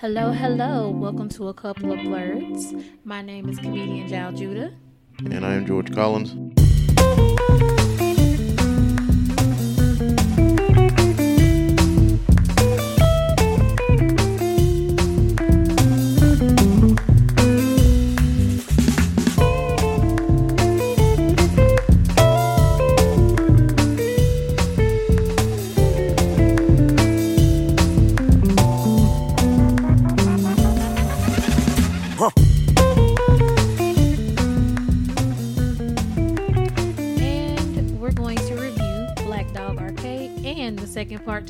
Hello, hello. Welcome to a couple of Blerdz. My name is comedian Jaljuda. And I am George Collins.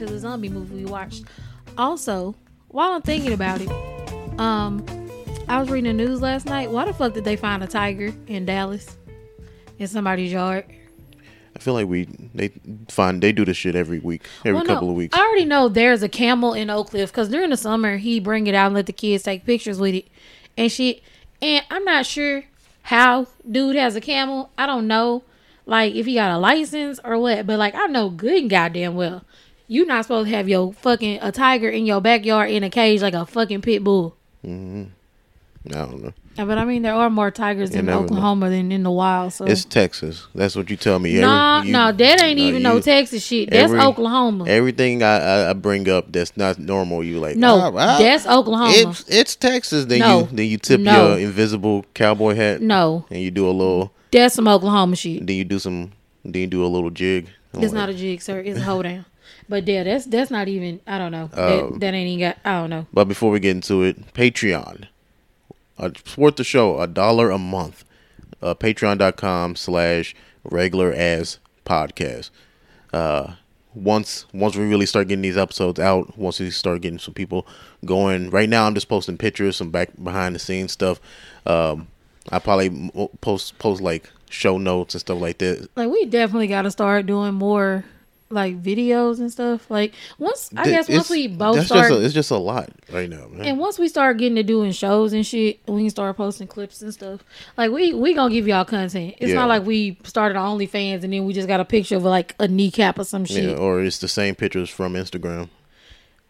To the zombie movie we watched. Also, while I'm thinking about it, um, I was reading the news last night. Why the fuck did they find a tiger in Dallas in somebody's yard? I feel like we they find they do this shit every week, every Well, no, couple of weeks. I already know there's a camel in Oak Cliff because during the summer he bring it out and let the kids take pictures with it and shit. And I'm not sure how dude has a camel. I don't know, like if he got a license or what. But like I know good and goddamn well, you not supposed to have your fucking a tiger in your backyard in a cage like a fucking pit bull. I don't know. Yeah, But I mean, there are more tigers You in never know. Oklahoma than in the wild. So It's Texas. That's what you tell me. No, you- no, that ain't no, even no Texas shit. That's every- Oklahoma. Everything I, I, I bring up that's not normal, you like no, "Ah, ah, that's Oklahoma. It's it's Texas. Then No. you then you tip No. your invisible cowboy hat. no, And you do a little. that's some Oklahoma shit. Then you do some. Then you do a little jig. I'm It's like, not a jig, sir. It's a hold down. But yeah, that's that's not even. I don't know. Um, that, that ain't even got. I don't know. But before we get into it, Patreon. Uh, support the show a dollar a month. Uh, Patreon.com slash regular as podcast. Uh, once once we really start getting these episodes out, once we start getting some people going. Right now, I'm just posting pictures, some back behind the scenes stuff. Um, I probably post post like show notes and stuff like that. Like we definitely got to start doing more like videos and stuff. Like once I guess once we both that's start. just a, it's just a lot right now, man. and once we start getting to doing shows and shit, we can start posting clips and stuff. Like we we gonna give y'all content. It's Yeah. not like we started on OnlyFans and then we just got a picture of like a kneecap or some shit. yeah, or it's the same pictures from Instagram.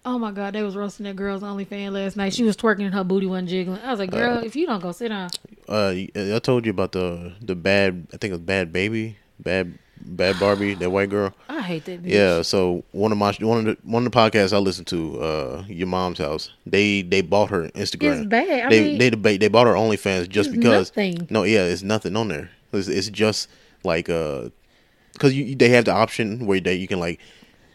Oh my god, they was roasting that girl's OnlyFans last night. She was twerking and her booty wasn't jiggling. I was like, girl, if you don't go sit down, Uh, I told you about the the bad. I think it was bad baby, bad bad Barbie, that white girl. I hate that bitch. Yeah. So one of my one of the one of the podcasts I listened to, uh, your mom's house. They they bought her Instagram. It's bad. I they mean- they debate. They bought her OnlyFans just because. nothing. No, yeah, it's nothing on there. It's, it's just like uh, because you they have the option where they you can like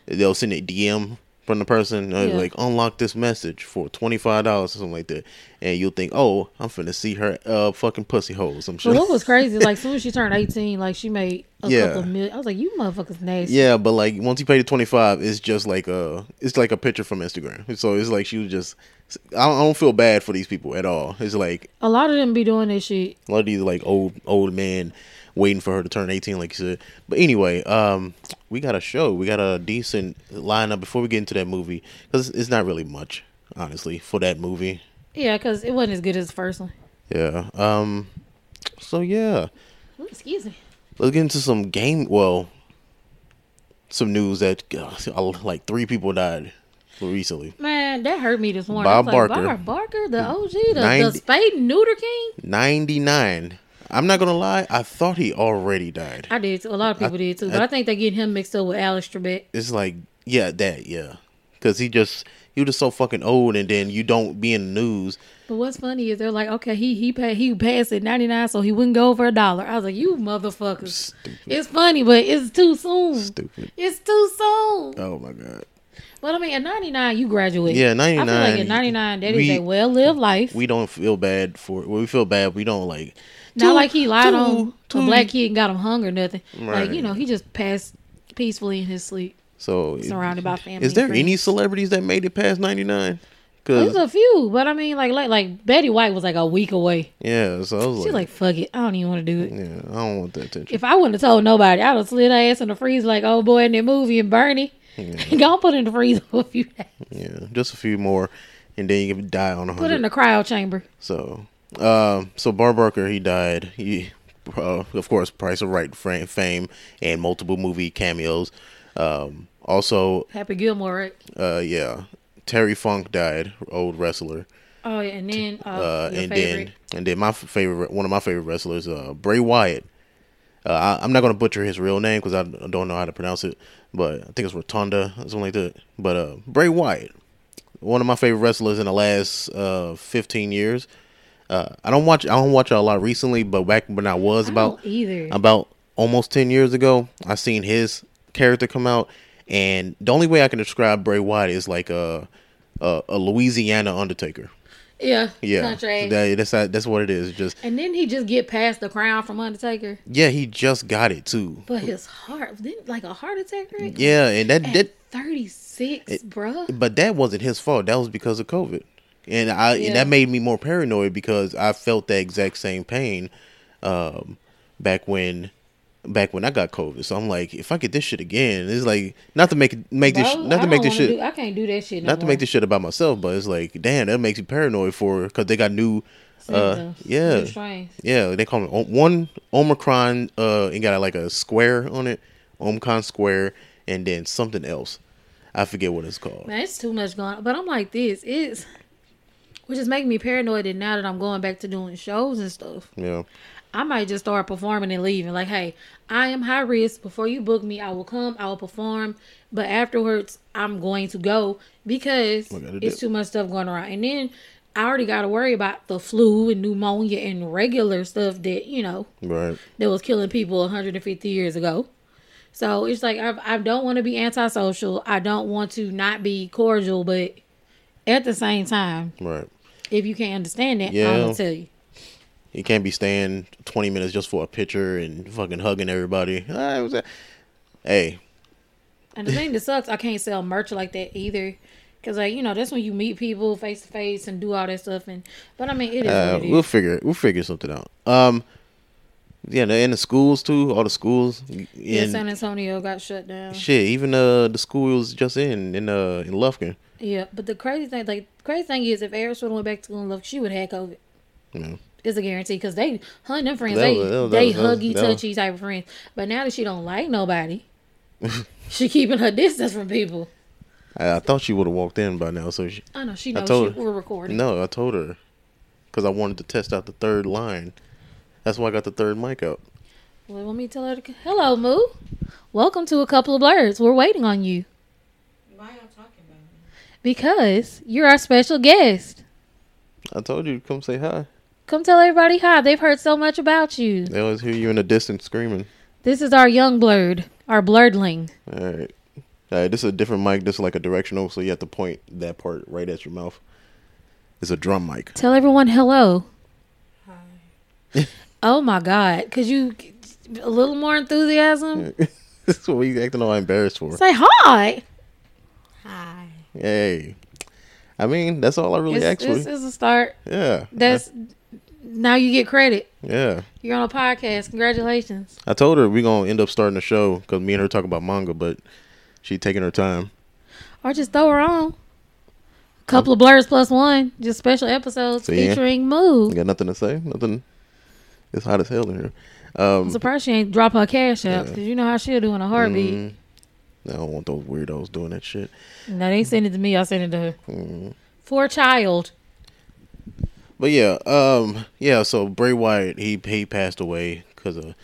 they'll send a DM from the person uh, Yeah. like unlock this message for twenty five dollars or something like that, and you'll think, oh, I'm finna see her uh fucking pussy hole or some shit. But what was crazy, like soon as she turned eighteen, like she made a Yeah. couple million. I was like, you motherfuckers nasty. Yeah, but like once you pay the twenty five, it's just like a it's like a picture from Instagram. So it's like she was just. I don't, I don't feel bad for these people at all. It's like A lot of them be doing this shit. a lot of these like old old men waiting for her to turn eighteen, like you said. But anyway, um, we got a show. We got a decent lineup before we get into that movie because it's not really much, honestly, for that movie. Yeah, because it wasn't as good as the first one. Yeah. Um. So yeah, Ooh, excuse me. let's get into some game. Well, some news that uh, like three people died recently. Man, that hurt me this morning. Bob like, Barker. Bob Barker, the OG, the, the Spade Neuter King. 99. I'm not gonna lie, I thought he already died. I did too. A lot of people did too. But I, think they get him mixed up with Alex Trebek. It's like, yeah, that, yeah, because he just he was just so fucking old, and then you don't be in the news. But what's funny is they're like, okay, he he paid he passed at ninety nine, so he wouldn't go for a dollar. I was like, you motherfuckers. Stupid. It's funny, but it's too soon. Stupid. It's too soon. Oh my god. But I mean, at 99, you graduate. Yeah, 99. I feel like 99, at 99, that is we- a well lived life. We don't feel bad for. Well, we feel bad. We don't like. Not two- like he lied two- on two- a black kid and got him hung or nothing. Like, you know, he just passed peacefully in his sleep, So surrounded by family. Is there any celebrities that made it past 99? There's a few, but I mean, like, like, like Betty White was like a week away. yeah, so I was She's like, like, fuck it, I don't even want to do it. yeah, I don't want that attention. If I wouldn't have told nobody, I'd have slid her ass in the freezer like old boy in that movie and Bernie. yeah. go put in the freezer for a few days. yeah, just a few more, and then you can die on a Put it in the cryo chamber. So, um, so Bar Barker, he died. He, uh, of course, Price of Right fame and multiple movie cameos. Um, also, Happy Gilmore, right? uh, yeah, Terry Funk died, old wrestler. Oh, yeah, and then uh, Uh, and favorite. then and then my favorite, one of my favorite wrestlers, uh, Bray Wyatt. Uh, I, I'm not gonna butcher his real name because I don't know how to pronounce it, but I think it's Rotunda, or something like that. But uh, Bray Wyatt, one of my favorite wrestlers in the last uh 15 years. Uh, I don't watch I don't watch it a lot recently, but back when I was I about either. about almost 10 years ago, I seen his character come out, and the only way I can describe Bray Wyatt is like a a, a Louisiana Undertaker. yeah, Yeah, that, that's that's what it is. Just and then he just get past the crown from Undertaker, yeah, he just got it too. but his heart didn't like a heart attack. Right? Yeah, and that At that 36, bruh. but that wasn't his fault. That was because of COVID, and I Yeah. and that made me more paranoid because I felt that exact same pain, um, back when. Back when I got COVID, so I'm like, if I get this shit again, it's like not to make it make this not to make this shit do- I can't do that shit. No not to make this shit about myself, but it's like, damn, that makes you paranoid for because they got new, uh, yeah, yeah, they call it one Omicron, uh, and got like a square on it, Omicron square, and then something else, I forget what it's called. Man, it's too much going on. But I'm like this. It's which is making me paranoid that now that I'm going back to doing shows and stuff, Yeah, I might just start performing and leaving. Like, hey, I am high risk. Before you book me, I will come, I will perform. But afterwards, I'm going to go because it's too much stuff going around. And then I already got to worry about the flu and pneumonia and regular stuff that, you know, right. that was killing people 150 years ago. So it's like I, I don't want to be antisocial. I don't want to not be cordial, but at the same time, Right. If you can't understand that, Yeah. I'm gonna tell you. You can't be staying 20 minutes just for a picture and fucking hugging everybody. Ah, was hey, And the thing that sucks, I can't sell merch like that either. Cause like you know that's when you meet people face to face and do all that stuff and but I mean it is uh, what it we'll figure we'll figure something out. Um, yeah, in the schools too, all the schools. Yeah, San Antonio got shut down. Shit, even uh the schools just in in uh in Lufkin. Yeah, but the crazy thing, like crazy thing is, if Arizona went back to school and love, she would have had COVID. Know. It's a guarantee because they, her and them friends, That they was- was- they was- huggy, touchy type of friends. But now that she don't like nobody, she keeping her distance from people. I, I thought she would have walked in by now, so she. I know she I knows told she, her. we're recording. No, I told her because I wanted to test out the third line. That's why I got the third mic out. Well, let me tell her. To, Hello, Moo. Welcome to a couple of Blerdz. We're waiting on you Why y'all talking about me? Because you're our special guest. I told you to come say hi. Come tell everybody hi. They've heard so much about you. They always hear you in the distance screaming. This is our young blerd, our blerdling. All right. All right, this is a different mic. This is like a directional, so you have to point that part right at your mouth. It's a drum mic. Tell everyone hello. Hi. Oh my God. Could you a little more enthusiasm? this is what you acting all embarrassed for. Say hi. Hi. Hey. I mean, that's all I really It's, asked it's, for. it's a start. Yeah. That's now you get credit. Yeah. You're on a podcast. Congratulations. I told her we're going to end up starting a show because me and her talk about manga, but she taking her time. Or just throw her on. A couple of Blerdz plus one, just special episodes So, yeah. featuring Moo. You got nothing to say? Nothing. It's hot as hell in here. Um, I'm surprised she ain't drop her cash out because you know how she'll do in a heartbeat. mm, I don't want those weirdos doing that shit. No, they send it to me. I send it to her. Mm. For a child. But yeah, um, yeah. So Bray Wyatt, he he passed away because of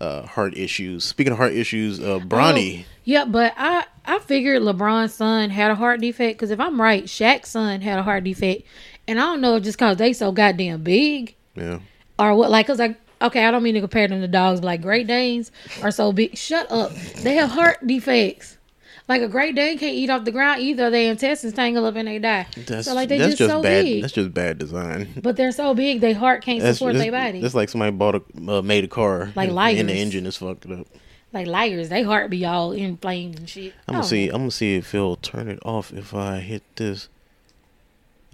uh, heart issues. Speaking of heart issues, uh, Bronny. Oh, yeah, but I I figured LeBron's son had a heart defect because if I'm right, Shaq's son had a heart defect, and I don't know just cause they so goddamn big Yeah, or what. Like, cause like okay, I don't mean to compare them to dogs, but like Great Danes are so big. Shut up. They have heart defects. Like a Great Dane can't eat off the ground either. Their intestines tangle up and they die. that's so like they that's just, so bad. big. That's just bad design. But they're so big, their heart can't That's support their body. That's like somebody bought a uh, made a car Like and, liars. and the engine is fucked up. like liars, they heart be all inflamed and shit. I'm gonna Oh, see. I'm gonna see if he'll turn it off if I hit this.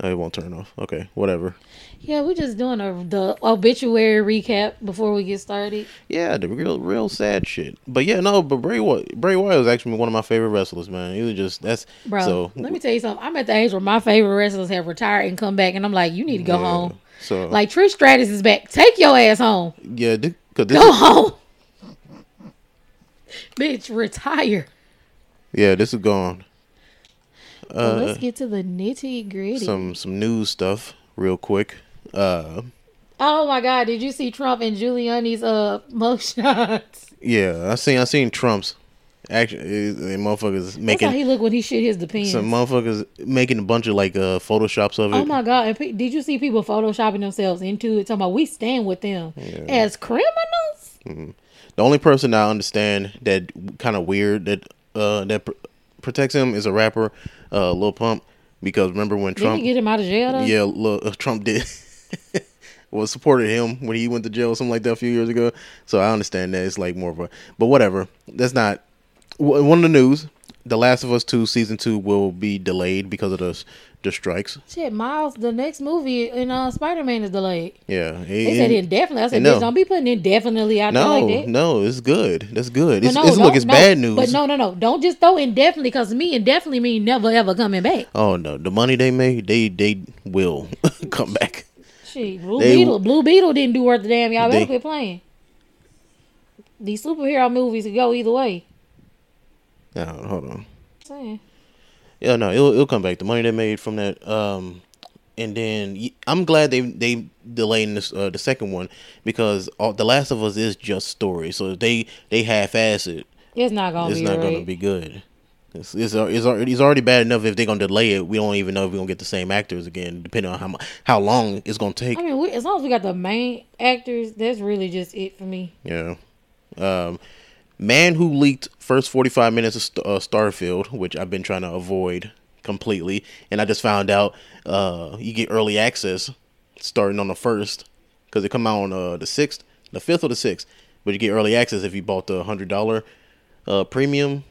No, it won't turn off. Okay, whatever. Yeah, we're just doing a the obituary recap before we get started. Yeah, the real, real sad shit. But yeah, no. But Bray Wyatt, Bray Wyatt was actually one of my favorite wrestlers, man. He was just that's Bro, So let me tell you something. I'm at the age where my favorite wrestlers have retired and come back, and I'm like, you need to go yeah. home. So Like Trish Stratus is back. Take your ass home. yeah, because this, Go home. Bitch, retire. yeah, this is gone. Well, Uh, let's get to the nitty gritty. some some news stuff real quick. Uh, Oh my God! Did you see Trump and Giuliani's uh mugshots? yeah, I seen I seen Trump's. Actually, eh, motherfuckers That's how making he look when he shit his depends. some motherfuckers making a bunch of like uh photoshops of it. Oh my god! Pe- did you see people photoshopping themselves into it? Talking about we stand with them as criminals. The only person I understand that kind of weird that uh that pr- protects him is a rapper, uh Lil Pump, because remember when Trump he get him out of jail though? yeah Lil, uh, Trump did was supported him when he went to jail or something like that a few years ago. So I understand that it's like more of a but whatever. That's not one of the news. The Last of Us Two season two will be delayed because of the the strikes. Shit, Miles, the next movie in uh, Spider Man is delayed. Yeah, They said indefinitely. I said, no. don't be putting indefinitely out No, there like that. no, it's good. That's good. It's, no, it's look, it's no, bad news. But no, no, no. Don't just throw indefinitely because me indefinitely mean never ever coming back. Oh no, the money they made, they they will come back. Shit, Blue They- Beetle, Blue Beetle didn't do worth the damn. Y'all better They- quit playing. These superhero movies could go either way. No, hold on. Saying. Yeah, no, it'll it'll come back. The money they made from that, um, and then I'm glad they they delayed this uh, the second one because all, the Last of Us is just story. So if they they half ass it, It's not gonna it's be not right. gonna be good. It's, it's, it's, already, it's already bad enough if they're gonna delay it. We don't even know if we're gonna get the same actors again, depending on how how long it's gonna take. I mean, we, as long as we got the main actors, that's really just it for me. Yeah. Um, man who leaked first 45 minutes of St- uh, Starfield, which I've been trying to avoid completely, and I just found out uh, you get early access starting on the first because it come out on uh, the sixth, the fifth or the sixth, but you get early access if you bought the hundred dollar uh, premium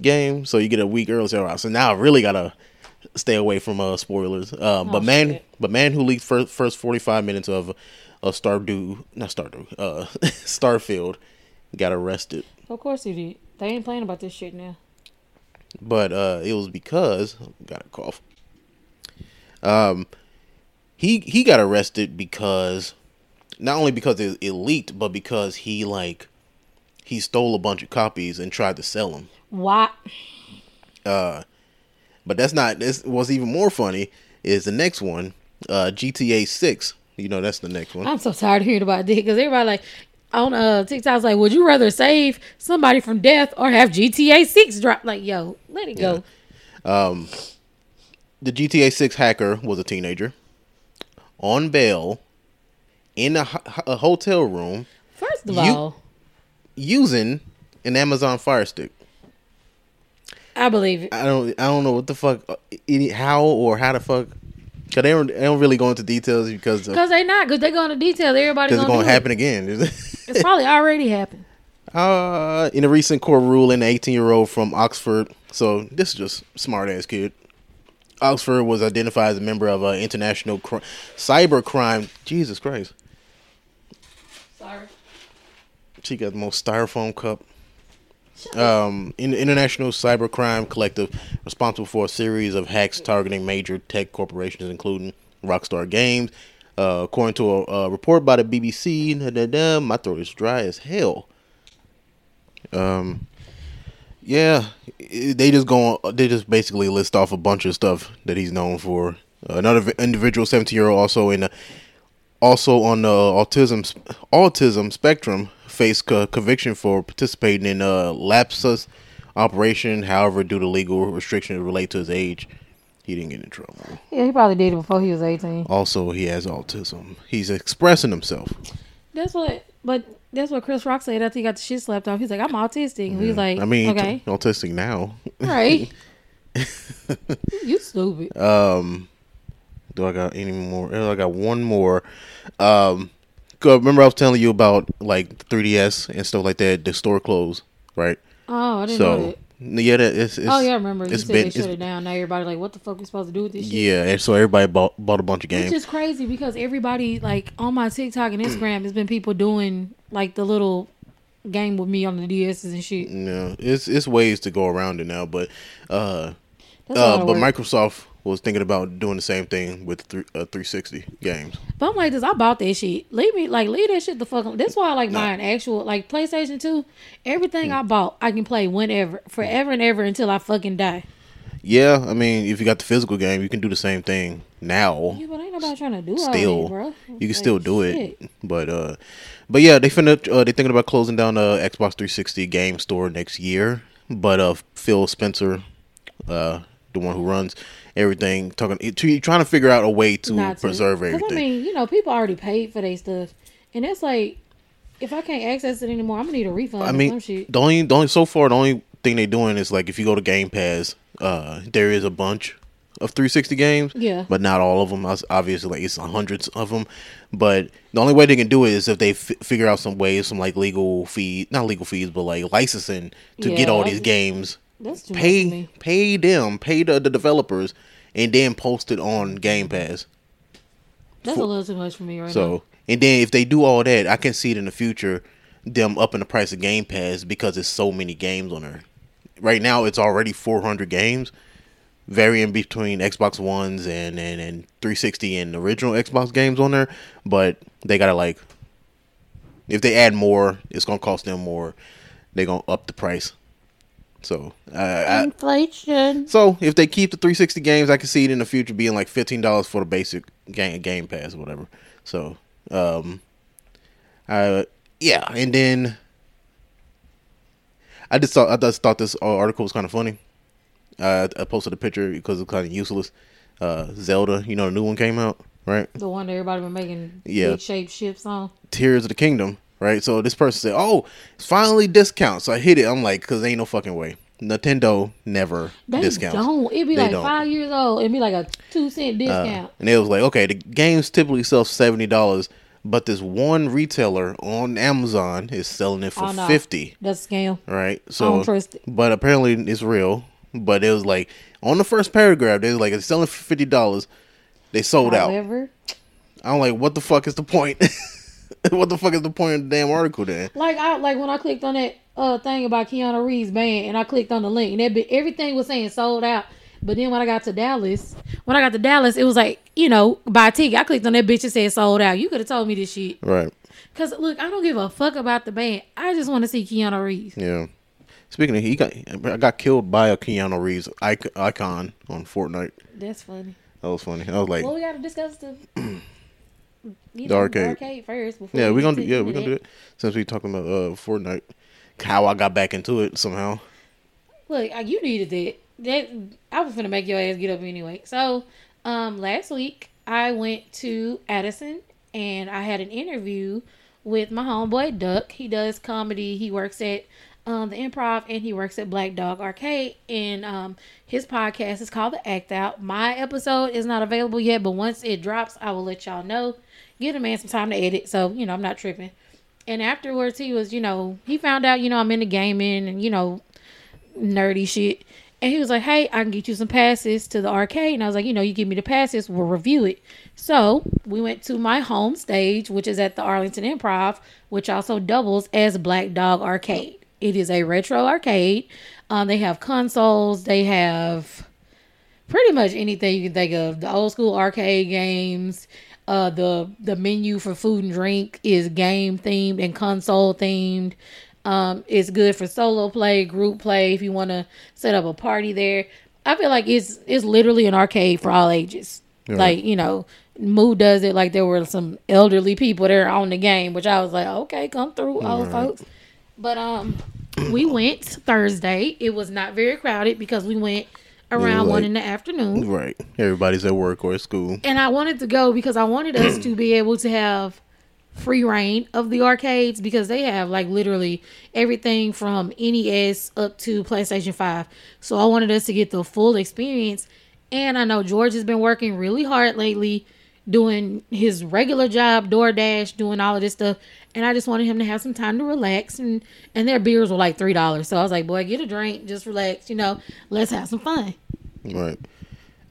game, so you get a week early. So, so now I really gotta stay away from uh, spoilers. Uh, but man, shit. but man who leaked first first 45 minutes of uh, Stardew, not Stardew, uh, Starfield, got arrested. Of course he did. They ain't playing about this shit now. But uh, it was because got a cough. Um, he he got arrested because not only because it, it leaked, but because he like he stole a bunch of copies and tried to sell them. Why? Uh, but that's not. This was even more funny. Is the next one, uh, GTA Six. You know that's the next one. I'm so tired of hearing about this because everybody like on uh TikTok's like, would you rather save somebody from death or have GTA Six drop? Like, yo, let it go. Um, the GTA 6 hacker was a teenager on bail in a, a hotel room First of all, using an Amazon Fire Stick. I believe it. I don't I don't know what the fuck uh, how or how the fuck cuz they don't they don't really go into details because Because they not, because they go into details. Everybody cuz it's gonna, going to do happen again. It's probably already happened. uh in a recent court ruling, an 18-year-old from Oxford. So this is just smart ass kid. Oxford was identified as a member of an international cr- cyber crime. Jesus Christ. Sorry. She got the most styrofoam cup. Um, in international cybercrime collective responsible for a series of hacks targeting major tech corporations, including Rockstar Games. Uh, according to a, a report by the BBC, da, da, da, my throat is dry as hell. Um, yeah, they just go. On, they just basically list off a bunch of stuff that he's known for. another individual, seventeen year old, also in the also on the autism autism spectrum faced co- conviction for participating in a Lapsus$ operation. However, due to legal restrictions related to his age, he didn't get in trouble. Yeah, he probably did it before he was 18. Also, he has autism. He's expressing himself. That's what, but that's what Chris Rock said after he got the shit slapped off. He's like, I'm autistic. And we was like, I mean, okay, t- autistic now. right. you stupid. Um, do I got any more? Oh, I got one more. Um, 'cause remember I was telling you about like 3ds and stuff like that. The store closed, right? Oh, I didn't know So that. yeah, that, it's, it's Oh yeah, I remember. You it's said been- they shut it down. Now everybody like, what the fuck we supposed to do with this shit? Yeah, and so everybody bought bought a bunch of games. It's just crazy because everybody like on my TikTok and Instagram there's been people doing like the little game with me on the DSs and shit. No, it's it's ways to go around it now, but uh, uh, but work. Microsoft was thinking about doing the same thing with three, uh, 360 games. But I'm like this. I bought that shit. Leave me like leave that shit the fuck. That's why I like mine actual like PlayStation Two. Everything Hmm. I bought, I can play whenever, forever and ever until I fucking die. Yeah, I mean, if you got the physical game, you can do the same thing now. Yeah, but ain't nobody trying to do Still, that, bro. You can Like, still do shit. it, but uh, but yeah, they finna uh, they thinking about closing down the Xbox 360 game store next year. But uh, Phil Spencer, uh, the one who runs everything, talking he- trying to figure out a way to Not preserve everything. I mean, you know, people already paid for their stuff, and that's like, if I can't access it anymore, I'm gonna need a refund. I or mean, some shit. the only the only so far the only thing they're doing is like if you go to Game Pass, uh, there is a bunch of 360 games. Yeah. but not all of them. Obviously, like it's hundreds of them. But the only way they can do it is if they f- figure out some ways, some like legal fee, not legal fees, but like licensing to get all these games. That's too Pay me. pay them, pay the, the developers, and then post it on Game Pass. That's for- a little too much for me right So, now. and then if they do all that, I can see it in the future them upping the price of Game Pass because there's so many games on there. Right now, it's already 400 games, varying between Xbox Ones and, and, and 360 and original Xbox games on there. But they gotta like, if they add more, it's gonna cost them more. They're gonna up the price. So, uh, I, Inflation. so if they keep the 360 games, I can see it in the future being like fifteen dollars for the basic game Game Pass or whatever. So, um, uh, yeah, and then I just thought I just thought this article was kind of funny. Uh, I posted a picture because it's kind of useless. Uh, Zelda, you know, the new one came out, right? The one that everybody been making Yeah. big shaped ships on. Tears of the Kingdom, right? So this person said, "Oh, it's finally discount." So I hit it. I'm like, "Cause ain't no fucking way." Nintendo never They discounts. don't. It'd be They like don't. five years old. It'd be like a two cent Uh, discount. and it was like, okay, the games typically sell seventy dollars, but this one retailer on Amazon is selling it for Oh, no. fifty. That's a scam. Right? So, don't trust it. but apparently it's real. But it was like on the first paragraph, they was like, it's selling for fifty dollars. They sold out. I'm like, what the fuck is the point? what the fuck is the point of the damn article then? like I like when I clicked on that uh thing about Keanu Reeves band and I clicked on the link and that bit, everything was saying sold out. But then when I got to Dallas, when I got to Dallas, it was like, you know, buy a ticket. I clicked on that bitch and said sold out. You could have told me this shit. Right? Cause look, I don't give a fuck about the band. I just want to see Keanu Reeves. Yeah. Speaking of, he got I got killed by a Keanu Reeves icon on Fortnite. That's funny. That was funny. I was like, Well, we gotta discuss the you The arcade. first. Before Yeah, we we're gonna do. Yeah, we're gonna do it since we talking about uh Fortnite. How I got back into it somehow. Look, you needed that. That I was gonna make your ass get up anyway. So, um, last week I went to Addison and I had an interview with my homeboy Duck. He does comedy. He works at um, the Improv and he works at Black Dog Arcade. And um, his podcast is called The Act Out. My episode is not available yet, but once it drops, I will let y'all know. Give the man some time to edit, so you know I'm not tripping. And afterwards, he was, you know, he found out, you know, I'm into gaming and you know, nerdy shit. And he was like, "Hey, I can get you some passes to the arcade." And I was like, "You know, you give me the passes, we'll review it." So we went to my home stage, which is at the Arlington Improv, which also doubles as Black Dog Arcade. It is a retro arcade. Um, they have consoles. They have pretty much anything you can think of. The old school arcade games. Uh, the the menu for food and drink is game themed and console themed. Um, it's good for solo play, group play. If you want to set up a party there, I feel like it's it's literally an arcade for all ages. Like you know, Moo does it like there were some elderly people there on the game, which I was like, okay, come through, old folks. But um, we went Thursday. It was not very crowded because we went around like- one in the afternoon. Right. Everybody's at work or at school. And I wanted to go because I wanted us to be able to have free reign of the arcades because they have like literally everything from NES up to PlayStation 5. So I wanted us to get the full experience. And I know George has been working really hard lately doing his regular job, DoorDash, doing all of this stuff. And I just wanted him to have some time to relax and and their beers were like three dollars. So I was like, boy, get a drink, just relax, you know, let's have some fun. Right.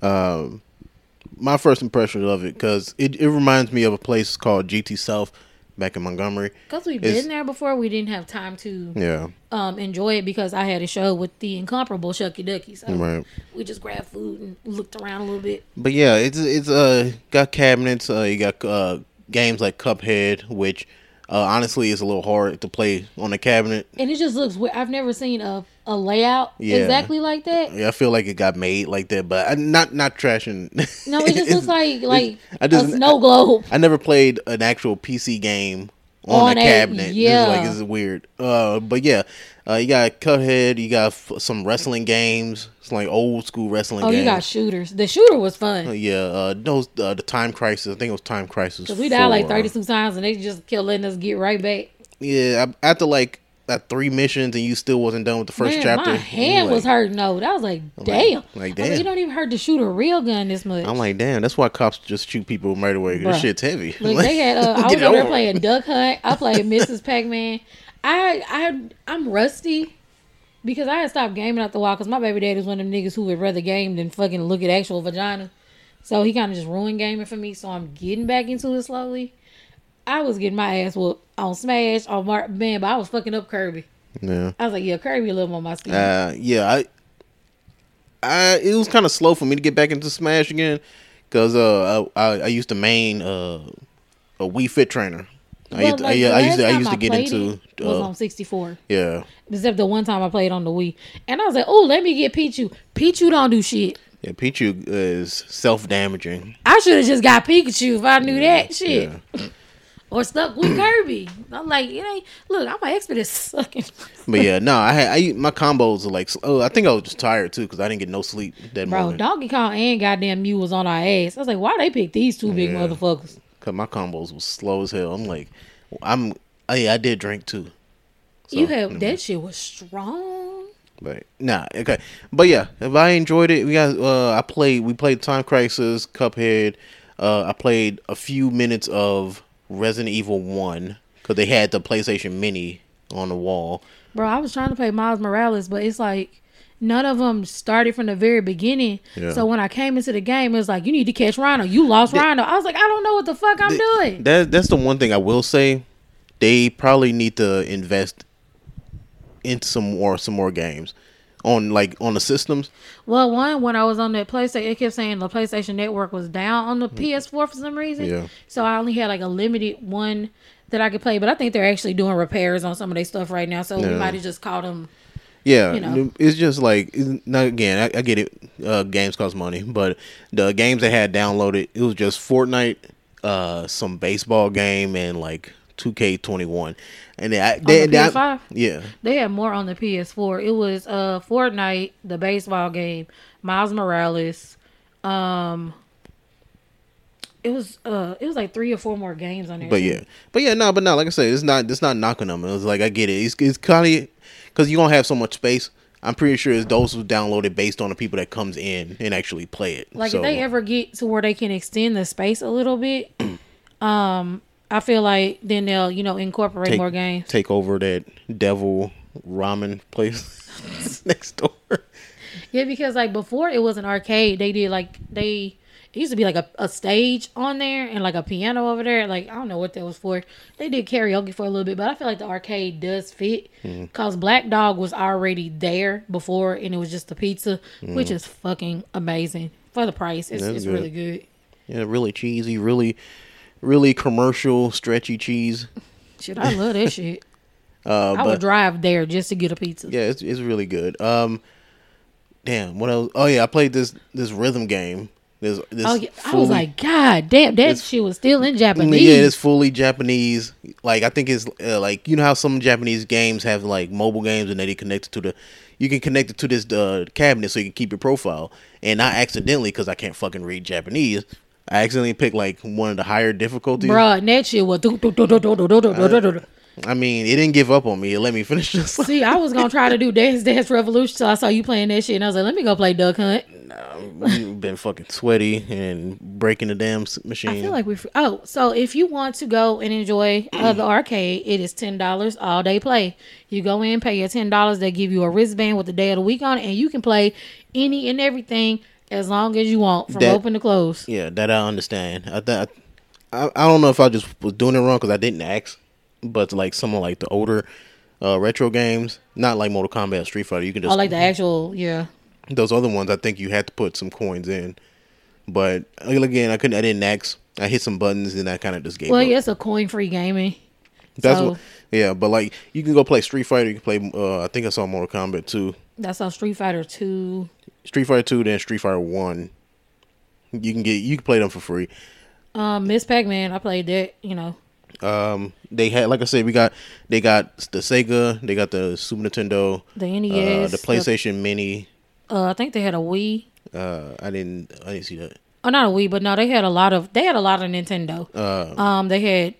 Um, my first impression of it because it, it reminds me of a place called GT South back in Montgomery. Because we've It's- been there before, we didn't have time to Yeah. um enjoy it because I had a show with the incomparable Shucky Ducky. So Right. we just grabbed food and looked around a little bit. But yeah, it's it's uh got cabinets. Uh, you got uh games like Cuphead, which uh, honestly it's a little hard to play on a cabinet. And it just looks weird. I've never seen a, a layout Yeah. exactly like that. Yeah, I feel like it got made like that, but I, not not trashing. No, it just looks like like I a just- snow globe. I never played an actual PC game on, On a a- cabinet. Yeah, yeah. like it's weird. Uh, but yeah, uh, you got Cuphead. You got f- some wrestling games. It's like old school wrestling Oh, games. you got shooters. The shooter was Uh, fun yeah, uh, those uh, the Time Crisis. I think it was Time Crisis. we died like 4. thirty two times and they just kept letting us get right back. Yeah, after like that three missions and you still wasn't done with the first Man, chapter. my hand like- was hurting. though. that was like, damn. like, I was damn. you don't even hurt to shoot a real gun this much. I'm like, damn. That's why cops just shoot people right away. This shit's heavy. Look, they had. Uh, I was over there playing. Duck Hunt. I played Mrs. Pac Man. I I I'm rusty because I had stopped gaming after a while because my baby daddy was one of them niggas who would rather game than fucking look at actual vagina. So he kind of just ruined gaming for me. So I'm getting back into it slowly. I was getting my ass whooped on Smash on Mar- man, but I was fucking up Kirby. Yeah. I was like, yeah, Kirby a little more my speed. Uh, yeah, I, I, it was kind of slow for me to get back into Smash again, cause uh, I, I, I used to main uh, a Wii Fit Trainer. I Well, used, to, like, yeah, I used to, I used to get into, it was uh, on 64. yeah, Except the one time I played on the Wii, and I was like, oh, let me get Pichu. Pichu don't do shit. yeah. Pichu is self damaging. I should have just got Pikachu if I knew that shit. Yeah. Or stuck with Kirby. I'm like, it ain't. Look, I'm an expert at sucking. But yeah, no, I had I my combos are like, oh, I think I was just tired too, cause I didn't get no sleep that Bro, morning. Donkey Kong and goddamn Mew was on our ass. I was like, why they pick these two big Yeah. motherfuckers? Cause my combos was slow as hell. I'm like, I'm, oh, yeah, I did drink too. So, you have mm. that shit was strong. But nah, okay. But yeah, if I enjoyed it, we got uh I played we played Time Crisis, Cuphead. Uh I played a few minutes of Resident Evil 1 cuz they had the PlayStation Mini on the wall. Bro, I was trying to play Miles Morales, but it's like none of them started from the very beginning. Yeah. So when I came into the game, it was like, you need to catch Rhino. You lost Rhino. I was like, I don't know what the fuck I'm doing. That that's the one thing I will say. They probably need to invest into some more some more games on like on the systems. Well, one when I was on that PlayStation, it kept saying the PlayStation Network was down on the PS4 for some reason. Yeah. So I only had like a limited one that I could play, but I think they're actually doing repairs on some of their stuff right now. So we might have just caught them. Yeah, You know. it's just like it's not again. I, I get it. Uh, games cost money, but the games they had downloaded, it was just Fortnite, uh, some baseball game, and like 2K21, and they, I, they, the they- PS5? yeah, They had more on the PS4. It was uh Fortnite, the baseball game, Miles Morales. Um, it was uh it was like three or four more games on there. but yeah, but yeah, no, but no, like I said, it's not it's not knocking them. It was like I get it. It's it's kind of because you don't have so much space. I'm pretty sure it's those who downloaded based on the people that comes in and actually play it. Like so, if they ever get to where they can extend the space a little bit, um, I feel like then they'll you know incorporate take, more games. take over that devil ramen place next door. Yeah, because like before it was an arcade. They did like they it used to be like a, a stage on there and like a piano over there. Like I don't know what that was for. They did karaoke for a little bit, but I feel like the arcade does fit hmm. because Black Dog was already there before and it was just the pizza, hmm. which is fucking amazing for the price. It's. It's good. really good. Yeah, really cheesy, really, really commercial, stretchy cheese. Shit, I love that shit. Uh, I would drive there just to get a pizza. yeah, it's it's really good. Um, damn, what else? Oh yeah, I played this this rhythm game. This this Oh yeah, I was like, God damn, that shit was still in Japanese. yeah, it's fully Japanese. Like I think it's uh, like you know how some Japanese games have like mobile games and they connect it to the. You can connect it to this uh, cabinet so you can keep your profile. And I accidentally, because I can't fucking read Japanese, I accidentally picked like one of the higher difficulties. Bruh, That shit was. I mean, it didn't give up on me. It let me finish this. See, I was gonna try to do Dance Dance Revolution till I saw you playing that shit, and I was like, let me go play Duck Hunt. Nah, you've been fucking sweaty and breaking the damn machine. I feel like we. Oh, so if you want to go and enjoy uh, the arcade, it is ten dollars all day play. You go in, pay your ten dollars. They give you a wristband with the day of the week on it, and you can play any and everything as long as you want from That- open to close. yeah, that I understand. I, th- I I don't know if I just was doing it wrong because I didn't ask, but like some of like the older uh, retro games, not like Mortal Kombat, Street Fighter, you can just I like the actual, yeah. those other ones. I think you had to put some coins in, but uh, again, I couldn't. I didn't ask. I hit some buttons and I kind of just gave Well, up. yeah, it's a coin free gaming. That's so what. Yeah, but like you can go play Street Fighter. You can play. Uh, I think I saw Mortal Kombat two, that's on Street Fighter Two. Street Fighter two, then Street Fighter one. You can get. You can play them for free. Um, Miss Pac Man, I played that. You know, Um, they had, like I said, we got. They got the Sega. They got the Super Nintendo. the Uh, NES, the PlayStation Mini. Uh, I think they had a Wii. Uh, I didn't. I didn't see that. Oh, not a Wii, but no, they had a lot of. They had a lot of Nintendo. Uh, Um, they had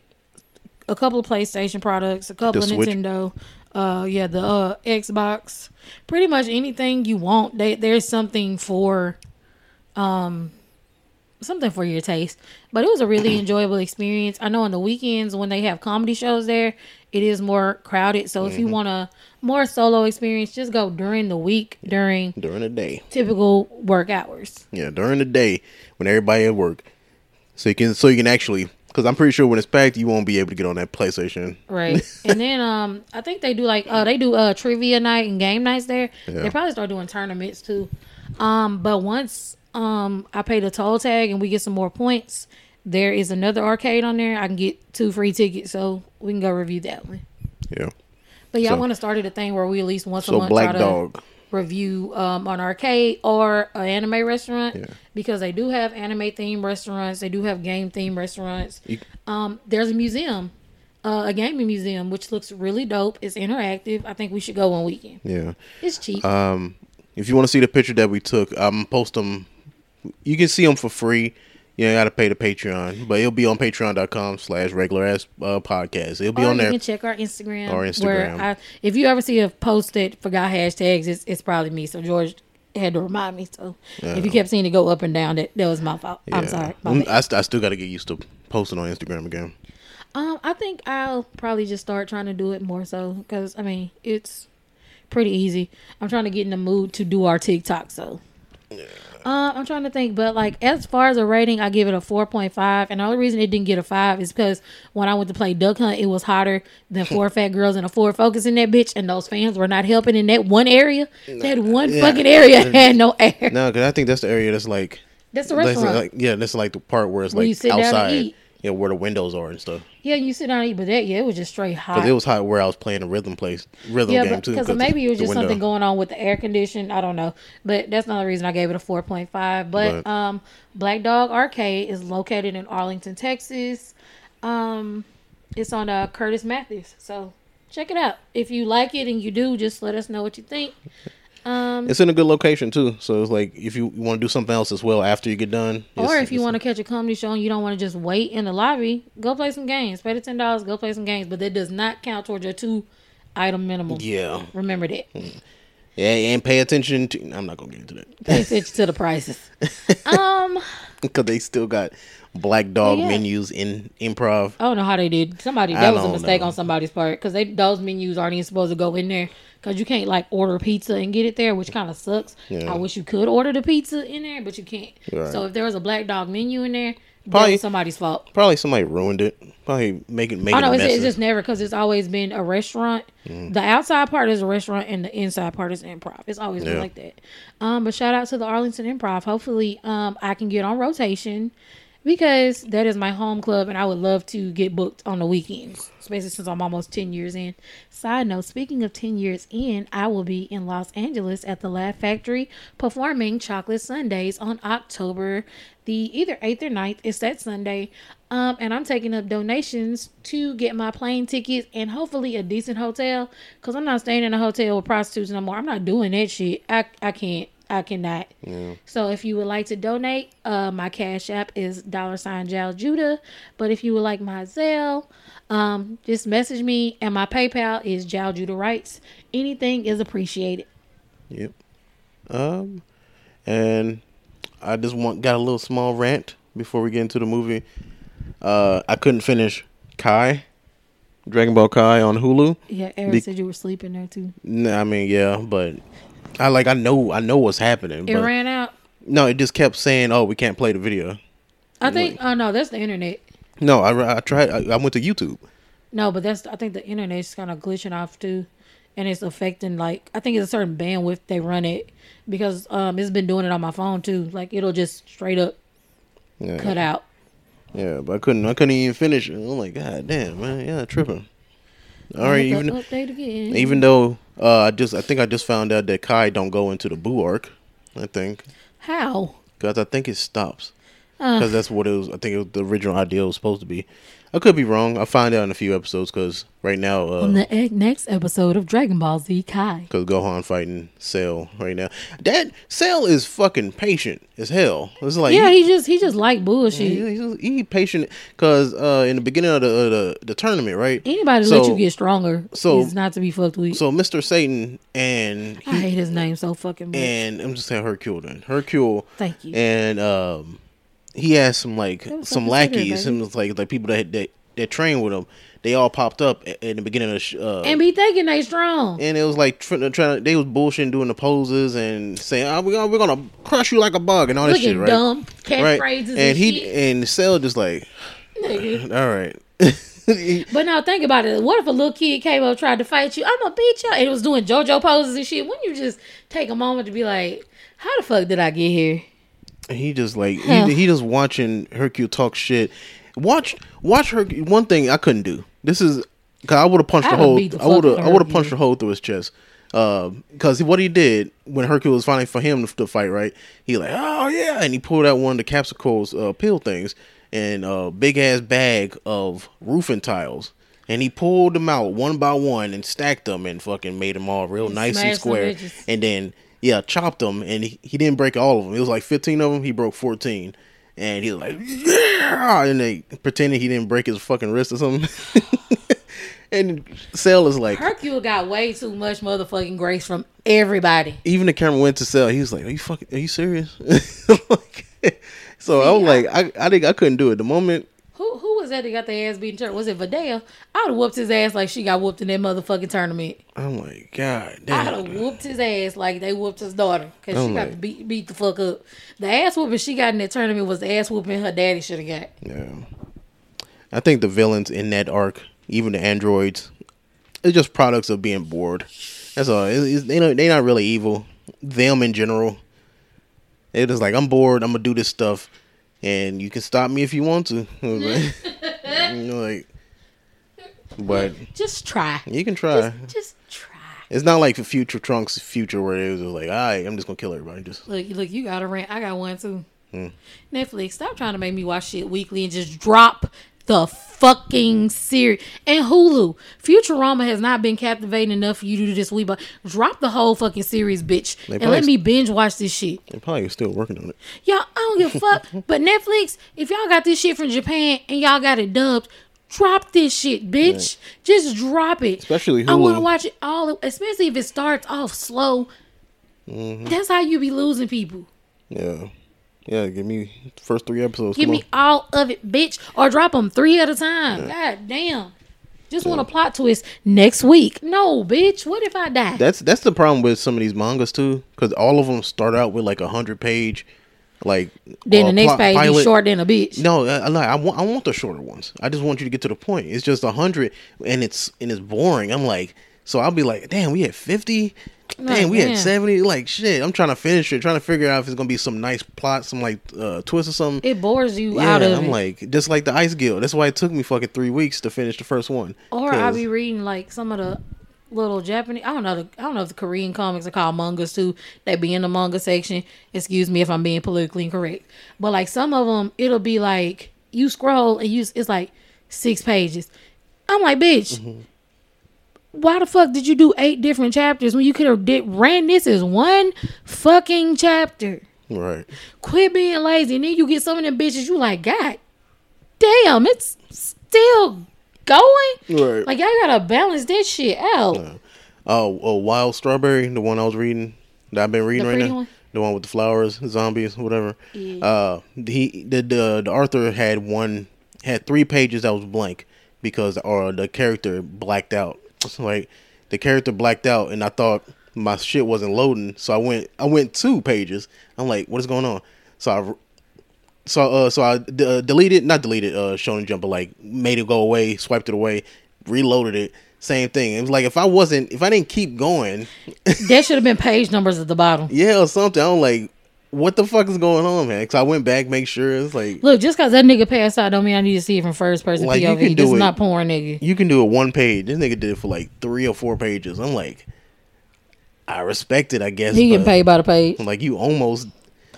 a couple of PlayStation products, a couple of Switch? Nintendo. Uh, yeah, the uh, Xbox. Pretty much anything you want. They, there's something for, um, something for your taste. But it was a really enjoyable experience. I know on the weekends when they have comedy shows there, it is more crowded. So Mm-hmm. if you want a more solo experience, just go during the week during during the day. typical work hours. Yeah, during the day when everybody at work, so you can so you can actually because I'm pretty sure when it's packed, you won't be able to get on that PlayStation. Right. and then um I think they do like uh they do uh trivia night and game nights there. Yeah. They probably start doing tournaments too. Um but once um I pay the toll tag and we get some more points, there is another arcade on there. I can get two free tickets so we can go review that one. Yeah. But yeah, I So- want to start it a thing where we at least once a month. So Black try to Dog. Review um an arcade or an anime restaurant Yeah. because they do have anime themed restaurants, they do have game themed restaurants. Um, there's a museum, uh, a gaming museum, which looks really dope. It's interactive. I think we should go one weekend. Yeah. It's cheap. Um, if you want to see the picture that we took, I'm post them. You can see them for free. You ain't got to pay the Patreon, but it'll be on patreon.com slash regular ass uh, podcast. It'll be or on you there. can check our Instagram. Or Where Instagram. I, if you ever see a post that forgot hashtags, it's, it's probably me. So George had to remind me. So if you kept seeing it go up and down, that that was my fault. I'm Yeah. sorry. I'm- bad. I, st- I still got to get used to posting on Instagram again. Um, I think I'll probably just start trying to do it more so because I mean it's pretty easy. I'm trying to get in the mood to do our TikTok. So, uh, I'm trying to think, but like as far as a rating, I give it a 4.5. And the only reason it didn't get a five is because when I went to play Duck Hunt, it was hotter than four fat girls and a Ford Focus in that bitch, and those fans were not helping in that one area. That one Yeah. fucking area had no air. No, because I think that's the area that's like That's the that's restaurant. like yeah, that's like the part where it's like sit down and outside, yeah, where the windows are and stuff. Yeah, you sit down and eat, but that yeah, it was just straight hot. Because it was hot where I was playing the rhythm place, rhythm Yeah, game but too. because 'cause maybe it was just window. something going on with the air condition. I don't know, but that's not the reason I gave it a four point five. But But- um, Black Dog Arcade is located in Arlington, Texas. Um, it's on uh, Curtis Mathes, so check it out. If you like it and you do, just let us know what you think. Um, It's in a good location too, so it's like if you want to do something else as well after you get done, or if you want to catch a comedy show and you don't want to just wait in the lobby, go play some games. Pay the ten dollars, go play some games. But that does not count towards your two item minimum. yeah, Remember that. yeah, and pay attention to. I'm not gonna get into that Pay attention to the prices. Um, because they still got black dog Yeah. menus in improv. I don't know how they did. Somebody I that was a mistake know. on somebody's part because they those menus aren't even supposed to go in there because you can't like order pizza and get it there, which kind of sucks. Yeah. I wish you could order the pizza in there, but you can't. Right. So if there was a black dog menu in there, Probably- somebody's fault. Probably somebody ruined it. Probably make it make Oh it no, a it's, it's just never because it's always been a restaurant. Mm. The outside part is a restaurant and the inside part is improv. It's always been like that. Um, but shout out to the Arlington Improv. Hopefully, um, I can get on rotation because that is my home club and I would love to get booked on the weekends, especially since I'm almost 10 years in. Side note, speaking of 10 years in, I will be in Los Angeles at the Laugh Factory performing Chocolate Sundaes on October the either 8th or 9th. It's that Sunday. Um, and I'm taking up donations to get my plane tickets and hopefully a decent hotel because I'm not staying in a hotel with prostitutes no more. I'm not doing that shit. I, I can't. I cannot. So if you would like to donate, uh, my cash app is dollar sign Jaljuda. But if you would like my Zelle, um, just message me, and my PayPal is Jaljuda Rights. Anything is appreciated. Yep. Um, and I just want got a little small rant before we get into the movie. Uh, I couldn't finish Kai, Dragon Ball Kai on Hulu. Yeah, Eric Be- said you were sleeping there too. Nah, I mean, yeah, but I like I know I know what's happening, It but ran out. no, it just kept saying, "Oh, we can't play the video." I think. Oh no, that's the internet. No, I, I tried. I, I went to YouTube. No, but that's. I think the internet's kind of glitching off too, and it's affecting. Like I think it's a certain bandwidth they run it because um it's been doing it on my phone too. Like it'll just straight up Yeah, cut out. yeah, but I couldn't. I couldn't even finish it. I'm like, God damn, man, yeah, tripping. All right, even update again. even though uh, I just I think I just found out that Kai don't go into the Boo arc. I think how? because I think it stops Uh, because that's what it was. I think it was the original idea was supposed to be. I could be wrong. I'll find out in a few episodes because right now, on uh, the e- next episode of Dragon Ball Z Kai. because Gohan fighting Cell right now. That Cell is fucking patient as hell. It's like yeah, he, he just he just like bullshit. he, he's- he patient because uh, in the beginning of the, uh, the the tournament, right? Anybody So- let you get stronger so- is not to be fucked with. So Mr. Satan and I hate his name so fucking much. and I'm just saying Hercule then. Hercule Thank you. and um he has some like some lackeys, some like like people that that that train with him. They all popped up a- in the beginning of the sh- uh, and be thinking they strong. and it was like trying to they was bullshitting doing the poses and saying oh, we're gonna we're gonna crush you like a bug and all this Looking shit right dumb, right and, and he shit. and Cell just like Nigga. all right But now think about it. What if a little kid came up tried to fight you? I'm gonna beat you. And it was doing JoJo poses and shit. Wouldn't you just take a moment to be like, how the fuck did I get here? And he just like he, he just watching Hercule talk shit. Watch watch her. One thing I couldn't do. This is because I would have punched I'd the hole. I would have I would have punched the hole through his chest. Because what he did when Hercule was fighting for him to, to fight, right? He like, oh yeah, and he pulled out one of the capsicles uh, pill things and a big ass bag of roofing tiles. And he pulled them out one by one and stacked them and fucking made them all real nice and square. And then yeah, chopped them, and he, he didn't break all of them. It was like fifteen of them. He broke fourteen, and he was like, "Yeah!" And they pretended he didn't break his fucking wrist or something. and Cell is like, Hercule got way too much motherfucking grace from everybody. even the camera went to Cell. He was like, "Are you fucking? Are you serious?" Like, so I was See, like, I I think I couldn't do it. The moment was that that got their ass beat in church? Was it Videl? I'd have whooped his ass like she got whooped in that motherfucking tournament. Oh I'm like, God damn. I'd have whooped his ass like they whooped his daughter because Oh she got my. beat beat the fuck up. The ass whooping she got in that tournament was the ass whooping her daddy should have got. Yeah. I think the villains in that arc, even the androids, it's just products of being bored. That's all. It's, it's, they don't, they not really evil. Them in general, they're like I'm bored. I'm gonna do this stuff, and you can stop me if you want to. Like, you know, like, but Just try. you can try. Just, just try. It's not like the future Trunks future where it was like, all right, I'm just gonna kill everybody. Just Look, look, you got a rant. I got one too. Hmm. Netflix, stop trying to make me watch shit weekly and just drop the fucking series. And Hulu, Futurama has not been captivating enough for you to do this week, but drop the whole fucking series, bitch, They and let me binge watch this shit. they probably still working on it. Y'all, I don't give a fuck. but Netflix, if y'all got this shit from Japan and y'all got it dubbed, drop this shit, bitch. Just drop it. Especially I want to watch it all, especially if it starts off slow. Mm-hmm. That's how you be losing people. Yeah, yeah. Give me the first three episodes. Give Come me all of it, bitch, or drop them three at a time. God damn. Just want a plot twist next week. No, bitch. What if I die? That's that's the problem with some of these mangas too, because all of them start out with like a hundred page, like then uh, the next page pilot. short than a bitch. No, I, I, I want I want the shorter ones. I just want you to get to the point. It's just a hundred, and it's and it's boring. I'm like, so I'll be like, damn, we had fifty. Damn, Like, we had seventy. Like shit, I'm trying to finish it, trying to figure out if it's gonna be some nice plot, some like uh, twist or something. It bores you yeah, out of I'm it. like, just like the Ice Guild. That's why it took me fucking three weeks to finish the first one. Or I'll be reading like some of the little Japanese. I don't know. The, I don't know if the Korean comics are called mangas too. They be in the manga section. Excuse me if I'm being politically incorrect. But like some of them, it'll be like you scroll and you. It's like six pages. I'm like, bitch. Mm-hmm. Why the fuck did you do eight different chapters when you could have did ran this as one fucking chapter? right. Quit being lazy. And then you get some of them bitches. You like, God damn, it's still going. Right. Like y'all gotta balance this shit out. Oh, oh, Wild Strawberry, the one I was reading, that I've been reading The right now, one? the one with the flowers, zombies, whatever. Yeah. Uh, he the, the the author had one had three pages that was blank because or the character blacked out. Like the character blacked out, and I thought my shit wasn't loading, so I went I went two pages. I'm like, what is going on? So I so uh so I d- uh, deleted not deleted uh Shonen Jump but like made it go away swiped it away reloaded it same thing it was like if I wasn't if I didn't keep going There should have been page numbers at the bottom. yeah or something I'm like what the fuck is going on, man? Because I went back, make sure it's like Look, just because that nigga passed out, don't mean I need to see it from first person Like, you POV. can do This is it. not porn, nigga. you can do it one page. This nigga did it for like three or four pages. I'm like, I respect it, I guess. He but, paid by the page. Like you almost,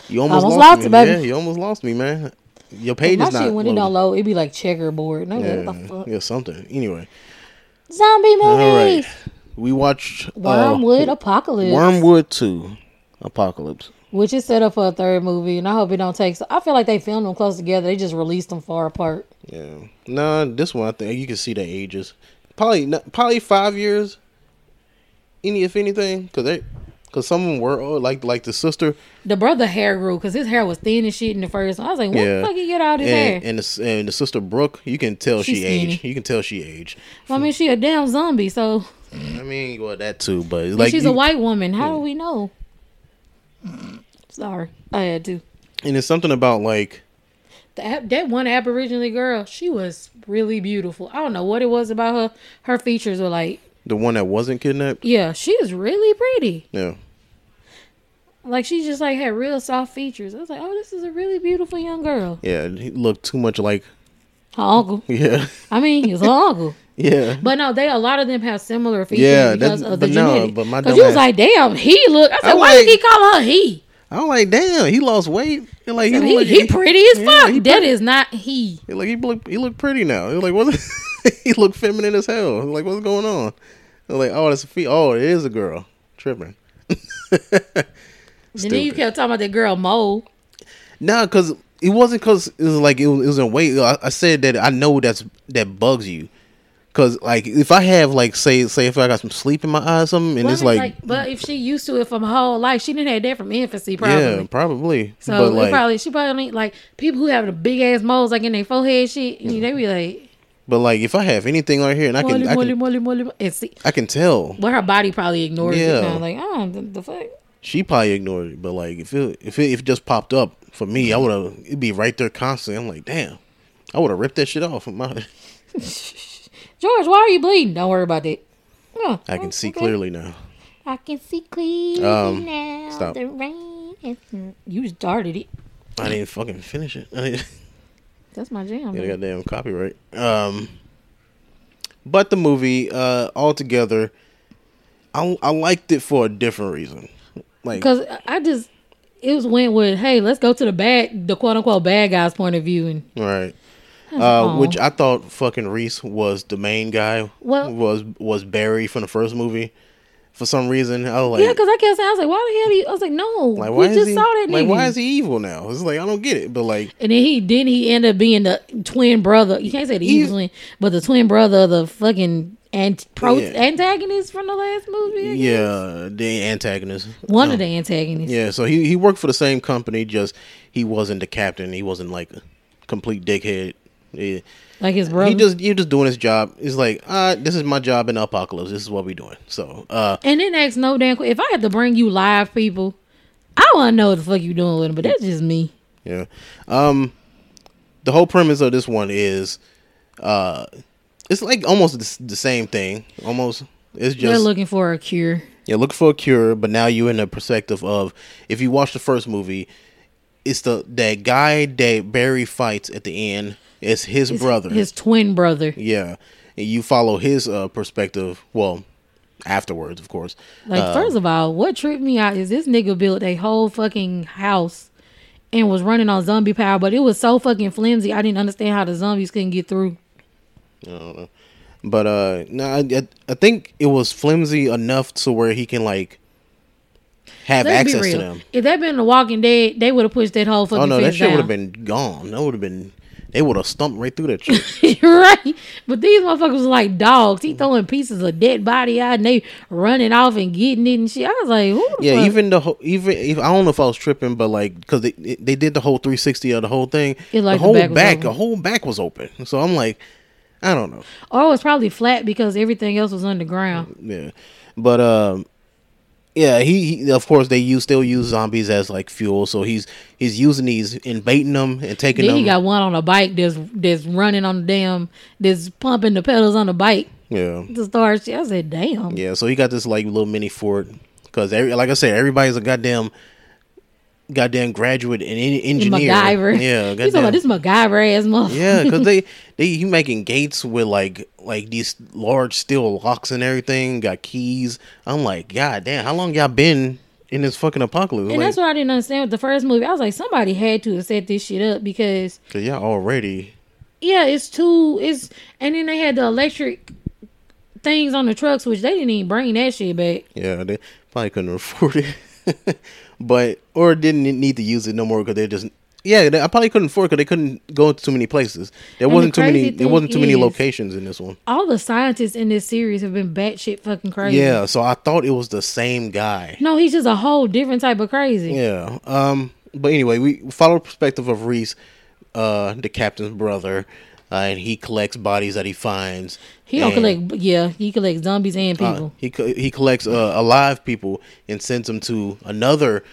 you almost, Almost lost, lost me. it, baby. Yeah, you almost lost me, man. Your page My is not shit when it don't load, it be like checkerboard. I'm Yeah, what the fuck? yeah, something. Anyway, Zombie all movies. right. We watched uh, Wyrmwood Apocalypse. Wyrmwood Two, Apocalypse. Which is set up for a third movie, and I hope it don't take. So I feel like they filmed them close together. They just released them far apart. Yeah. Nah, this one I think you can see the ages. Probably not, probably five years. Any if anything, because they, because some of them were old, like like the sister. The brother hair grew because his hair was thin and shit in the first one. I was like, what Yeah. the fuck you get all this and, hair? and the and the sister Brooke, you can tell She's she skinny. aged. You can tell she aged. Well, I mean, she a damn zombie, so I mean, well that too, but and like she's you- a white woman. How do we know? Sorry, I had to. and it's something about like That that one Aboriginal girl, she was really beautiful. I don't know what it was about her. Her features were like, the one that wasn't kidnapped. yeah, she was really pretty. Yeah, Like she just like had real soft features. I was like, oh, this is a really beautiful young girl. yeah, he looked too much like Her uncle. yeah, I mean, he's her uncle. Yeah. But no, they a lot of them have similar features Yeah, because that's- of the but no, but my Because dumb you was like, damn, he look. I said, I why like- did he call her he? I was like, damn, he lost weight. And like he, He, he pretty as Yeah, fuck. he that pretty. is not he. Like he look, he look pretty now. He like what? he look feminine as hell. Like what's going on? I'm like oh, that's a fe- Oh, it is a girl. Tripping. And then you kept talking about that girl Mo. Nah, cause it wasn't cause it was like it was, it was in weight. I, I said that I know that's that bugs you. Cause like if I have like say say if I got some sleep in my eyes something and Well, it's I mean, like, but if she used to it from her whole life, she didn't have that from infancy, probably. yeah probably. So like probably she probably need, like people who have the big ass moles like in their forehead shit. You know, they be like but like if I have anything right here and I can molly, I can, molly, molly, and see. I can tell But her body probably ignores it. Yeah. Kind of like, oh, the, the fuck. she probably ignored it. But like if it if it, if it just popped up for me, I would have it'd be right there constantly. I'm like damn, I would have ripped that shit off. of My George, why are you bleeding? Don't worry about that. Oh, I can see okay. clearly now. I can see clearly Um, now. stop. The rain is. You started it. I didn't fucking finish it. Didn't, That's my jam. Get a man. goddamn copyright. Um, but the movie, uh, altogether, I I liked it for a different reason. Like, Because I just it was went with hey, let's go to the bad, the quote unquote bad guy's point of view, and right. Uh, which I thought fucking Rhys was the main guy. Well- was was Barry from the first movie. For some reason, I was like, yeah, because I kept saying I was like, why the hell? He, I was like, no, like we why just he? saw that like, nigga. why is he evil now? It's like I don't get it. But like, And then he then he ended up being the twin brother. You can't say the evil twin, but the twin brother of the fucking ant- pro- Yeah. antagonist from the last movie. I guess. yeah, the antagonist. one Um, of the antagonists. Yeah, so he he worked for the same company, just he wasn't the captain. He wasn't like a complete dickhead. Yeah. like his brother. He just he just doing his job. He's like, uh, this is my job in the apocalypse. This is what we're doing. So, uh, and then ask no damn. If I had to bring you live people, I want to know what the fuck you doing with them. But that's just me. yeah. Um, the whole premise of this one is, uh, it's like almost the, same thing. Almost, it's just They're looking for a cure. you're looking for a cure, but now you're in the perspective of if you watch the first movie, it's the that guy that Barry fights at the end. It's his His- brother. his twin brother. Yeah, and you follow his uh, perspective. Well, afterwards, of course. Like, Uh, first of all, what tripped me out is this nigga built a whole fucking house and was running on zombie power, but it was so fucking flimsy. I didn't understand how the zombies couldn't get through. I don't know. But uh, no, I, I- I think it was flimsy enough to where he can like have Let's access to them. If that been The Walking Dead, they would have pushed that whole fucking Oh no, that shit would have been gone. That would have been. They would have stumped right through that shit. Right. But these motherfuckers was like dogs. He throwing pieces of dead body out and they running off and getting it and shit. I was like, who the yeah, fuck? even the whole, even if I don't know if I was tripping, but like because they they did the whole 360 of the whole thing. It, like, the the whole back back, the whole back was open. So I'm like, I don't know. Or it was probably flat because everything else was underground. Yeah, but um, yeah, he, he of course they use still use zombies as like fuel. So he's he's using these and baiting them and taking Then them. he got one on a bike that's that's running on the damn that's pumping the pedals on the bike yeah, to start shit. I said, damn. yeah. So he got this like little mini fort because every like I said, everybody's a goddamn goddamn graduate in en- engineer. MacGyver. Yeah, He's talking about this MacGyver ass motherfucker. Yeah, because they they he making gates with like like these large steel locks and everything. Got keys. I'm like, God damn, how long y'all been in this fucking apocalypse? And like, that's what I didn't understand with the first movie. I was like, somebody had to have set this shit up because cause y'all already. yeah, it's too it's and then they had the electric things on the trucks, which they didn't even bring that shit back. Yeah, they probably couldn't afford it, but or didn't need to use it no more because they just. Yeah, they, I probably couldn't afford because they couldn't go to too many places. There And wasn't too many. There wasn't too many locations in this one. All the scientists in this series have been batshit fucking crazy. Yeah, so I thought it was the same guy. No, he's just a whole different type of crazy. Yeah. Um. But anyway, we follow the perspective of Rhys, uh, the captain's brother, uh, and he collects bodies that he finds. He don't collect. Yeah, he collects zombies and uh, people. he co- he collects uh, alive people and sends them to another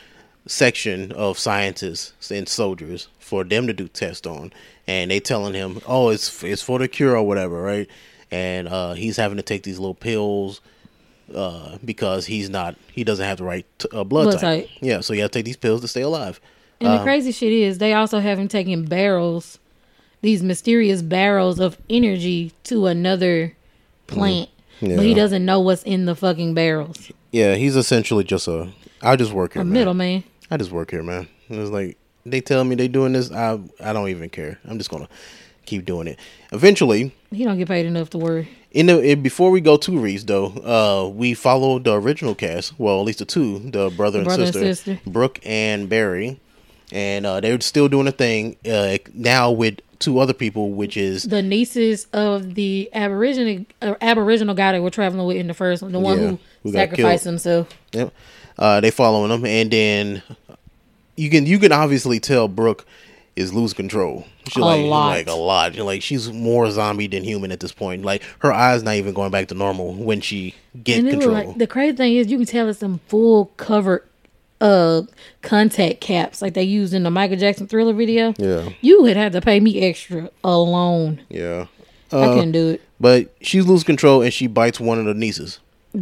section of scientists and soldiers for them to do tests on, and they telling him, "Oh, it's it's for the cure or whatever, right?" And uh, he's having to take these little pills uh, because he's not he doesn't have the right t- uh, blood, Blood type. type. Yeah, so you have to take these pills to stay alive. and um, the crazy shit is, they also have him taking barrels, these mysterious barrels of energy to another plant, but he. Doesn't know what's in the fucking barrels. Yeah, he's essentially just a. I just work here, A man. middleman. I just work here, man. It's like they tell me they're doing this. I I don't even care. I'm just gonna keep doing it. Eventually, He don't get paid enough to worry. in the in, before we go to Rhys though, uh, we follow the original cast. Well, at least the two, the brother, and, brother and sister, sister. Brooke and Barry, and uh, they're still doing a thing uh, now with two other people, which is The nieces of the aboriginal uh, aboriginal guy that we're traveling with in the first one, the one Yeah, who, who sacrificed himself. Yep. Uh, they following them, and then you can you can obviously tell Brooke is lose control. She A like lot. like a lot. You're like she's more zombie than human at this point. Like her eyes not even going back to normal when she get control. like the crazy thing is you can tell it's some full covered uh contact caps like they used in the Michael Jackson thriller video. yeah, You would have to pay me extra alone. yeah. I Uh, couldn't do it. but she's lose control and she bites one of the nieces.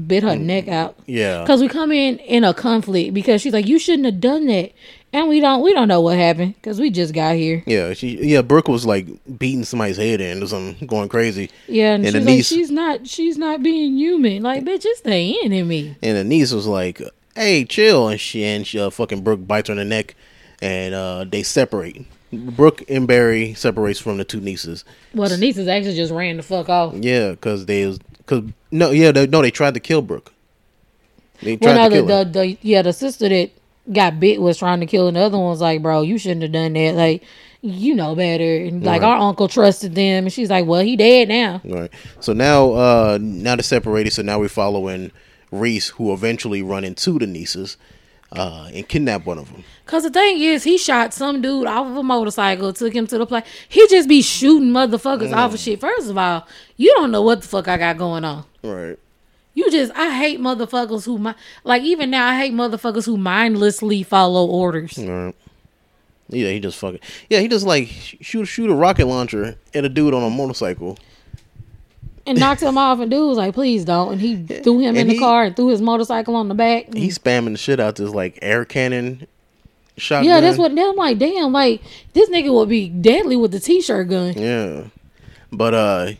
Bit her neck out. Yeah, Cause we come in in a conflict because she's like, you shouldn't have done that, and we don't we don't know what happened because we just got here. yeah. She yeah. Brooke was like beating somebody's head in or something, going crazy. Yeah, and, And she's the like, niece- she's not she's not being human. Like, bitch, it's the enemy. And the niece was like, "Hey, chill," and she and she, uh, fucking Brooke bites her in the neck, and uh, they separate. Brooke and Barry separates from the two nieces. Well, the nieces actually just ran the fuck off. Yeah, because they was because no, yeah, they, no, they tried to kill Brooke. They Well, tried no, to kill the, her. the, the yeah, the sister that got bit was trying to kill, and the other one's like, bro, you shouldn't have done that. Like, you know better. And like Right. our uncle trusted them, and she's like, well, he dead now. Right. So now, uh, now they're separated. So now we're following Rhys, who eventually run into the nieces, uh, and kidnap one of them. Cause the thing is, he shot some dude off of a motorcycle, took him to the place. He just be shooting motherfuckers off of shit. First of all, you don't know what the fuck I got going on. Right. You just, I hate motherfuckers who, mi- like even now, I hate motherfuckers who mindlessly follow orders. Right. Yeah, he just fucking yeah. He just like shoot shoot a rocket launcher at a dude on a motorcycle. And knocked him off. And dude was like, "Please don't." And he threw him in And the car and threw his motorcycle on the back. He's spamming the shit out this like air cannon shotgun. yeah, that's what. I'm like, damn, like this nigga would be deadly with the t-shirt gun. Yeah, but uh,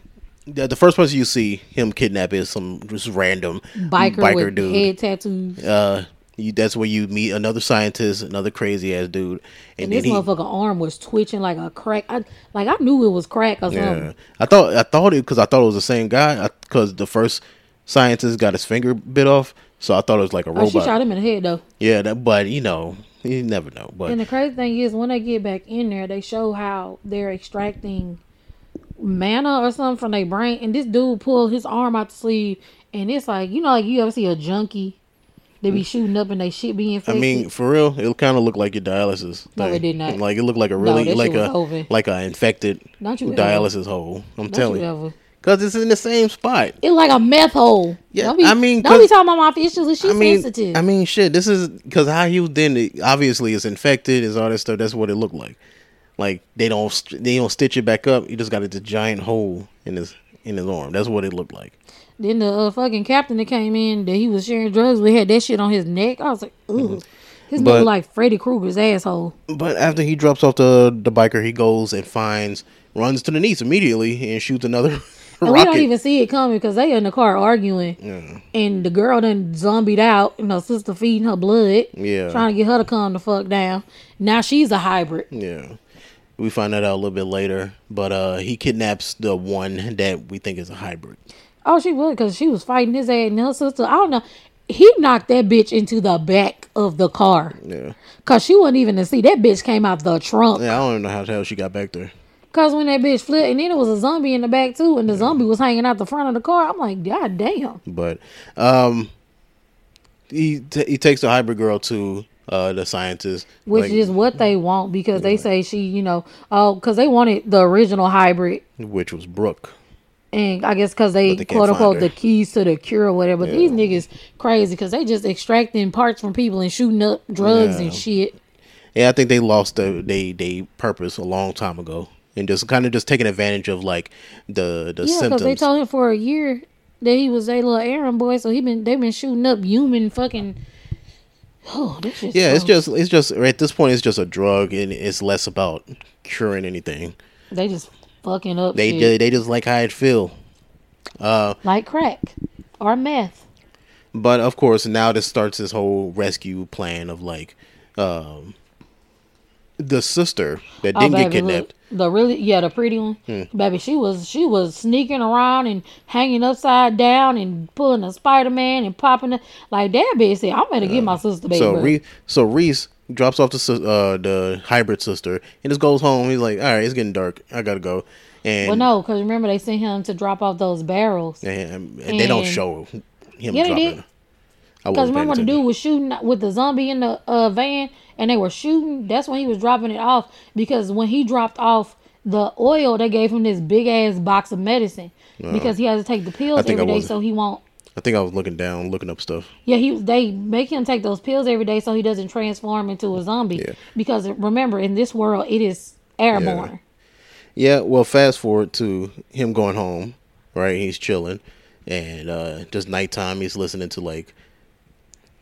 the, the first person you see him kidnap is some just random Biker, dude with head tattoos. Uh, you, that's where you meet another scientist, another crazy ass dude, and, And then this he. motherfucker arm was twitching like a crack. I like I knew it was crack or Yeah, something. I thought I thought it because I thought it was the same guy because the first scientist got his finger bit off, so I thought it was like a Oh, she robot. shot him in the head though. Yeah, that, but you know, you never know. But And the crazy thing is, when they get back in there, they show how they're extracting mana or something from their brain. And this dude pulled his arm out the sleeve, and it's like you know, like you ever see a junkie, they be shooting up and they shit being I mean, for real, it kind of looked like your dialysis. No, thing. it did not. Like it looked like a really that like a like a infected you ever. dialysis hole. I'm Don't telling you you, because it's in the same spot. It's like a meth hole. Yeah, don't be, I mean, don't be talking about my fishes. She's I mean, sensitive. I mean, shit. This is because how he was then. it- Obviously, it's infected. Is all that stuff. That's what it looked like. Like they don't they don't stitch it back up. You just got this giant hole in his in his arm. That's what it looked like. Then the uh, fucking captain that came in that he was sharing drugs with had that shit on his neck. I was like, ooh. His But- nigga like Freddy Krueger's asshole. But after he drops off the the biker, he goes and finds runs to the niece immediately and shoots another And we don't even see it coming because they in the car arguing, yeah. and the girl done zombied out, and her sister feeding her blood, Yeah. trying to get her to calm the fuck down. Now she's a hybrid. Yeah. We find that out a little bit later, but uh he kidnaps the one that we think is a hybrid. Oh, she would because she was fighting his ass and her sister. I don't know. He knocked that bitch into the back of the car Yeah. because she wasn't even to see. That bitch came out the trunk. Yeah, I don't even know how the hell she got back there. Cause when that bitch flipped, and then it was a zombie in the back too, and the zombie was hanging out the front of the car. I'm like, God damn. But um he t- he takes the hybrid girl to uh the scientist Which like, is what they want because they say she, you know, oh, because they wanted the original hybrid, which was Brooke. And I guess because they, they quote unquote the keys to the cure or whatever. But these niggas crazy because they just extracting parts from people and shooting up drugs and shit. Yeah, I think they lost the they they purpose a long time ago. And just kind of just taking advantage of like the the Yeah, because symptoms. they told him for a year that he was a little errand boy, so he been they been shooting up human fucking. Oh, yeah, it's just it's just at this point it's just a drug and it's less about curing anything. they just fucking up. They shit. they just like how it feel. Uh, like crack or meth. but of course now this starts this whole rescue plan of like um the sister that didn't get Oh, baby, look, kidnapped. the really yeah, the pretty one, Hmm. baby. She was she was sneaking around and hanging upside down and pulling a Spider Man and popping it like that. Bitch said, "I'm gonna get my sister baby." So. Rhys, so Rhys drops off the uh the hybrid sister and just goes home. He's like, all right, it's getting dark. I gotta go. And well, no, because remember they sent him to drop off those barrels. and, and they don't show him Yeah, they dropping. did. it. I Because remember the dude was shooting with the zombie in the uh, van and they were shooting? That's when he was dropping it off. Because when he dropped off the oil, they gave him this big ass box of medicine because he has to take the pills every I day so he won't. I think I was looking down, looking up stuff. Yeah, he was. they make him take those pills every day so he doesn't transform into a zombie. Yeah. Because remember, in this world, it is airborne. Yeah, well, fast forward to him going home, right? He's chilling, and uh just nighttime. He's listening to like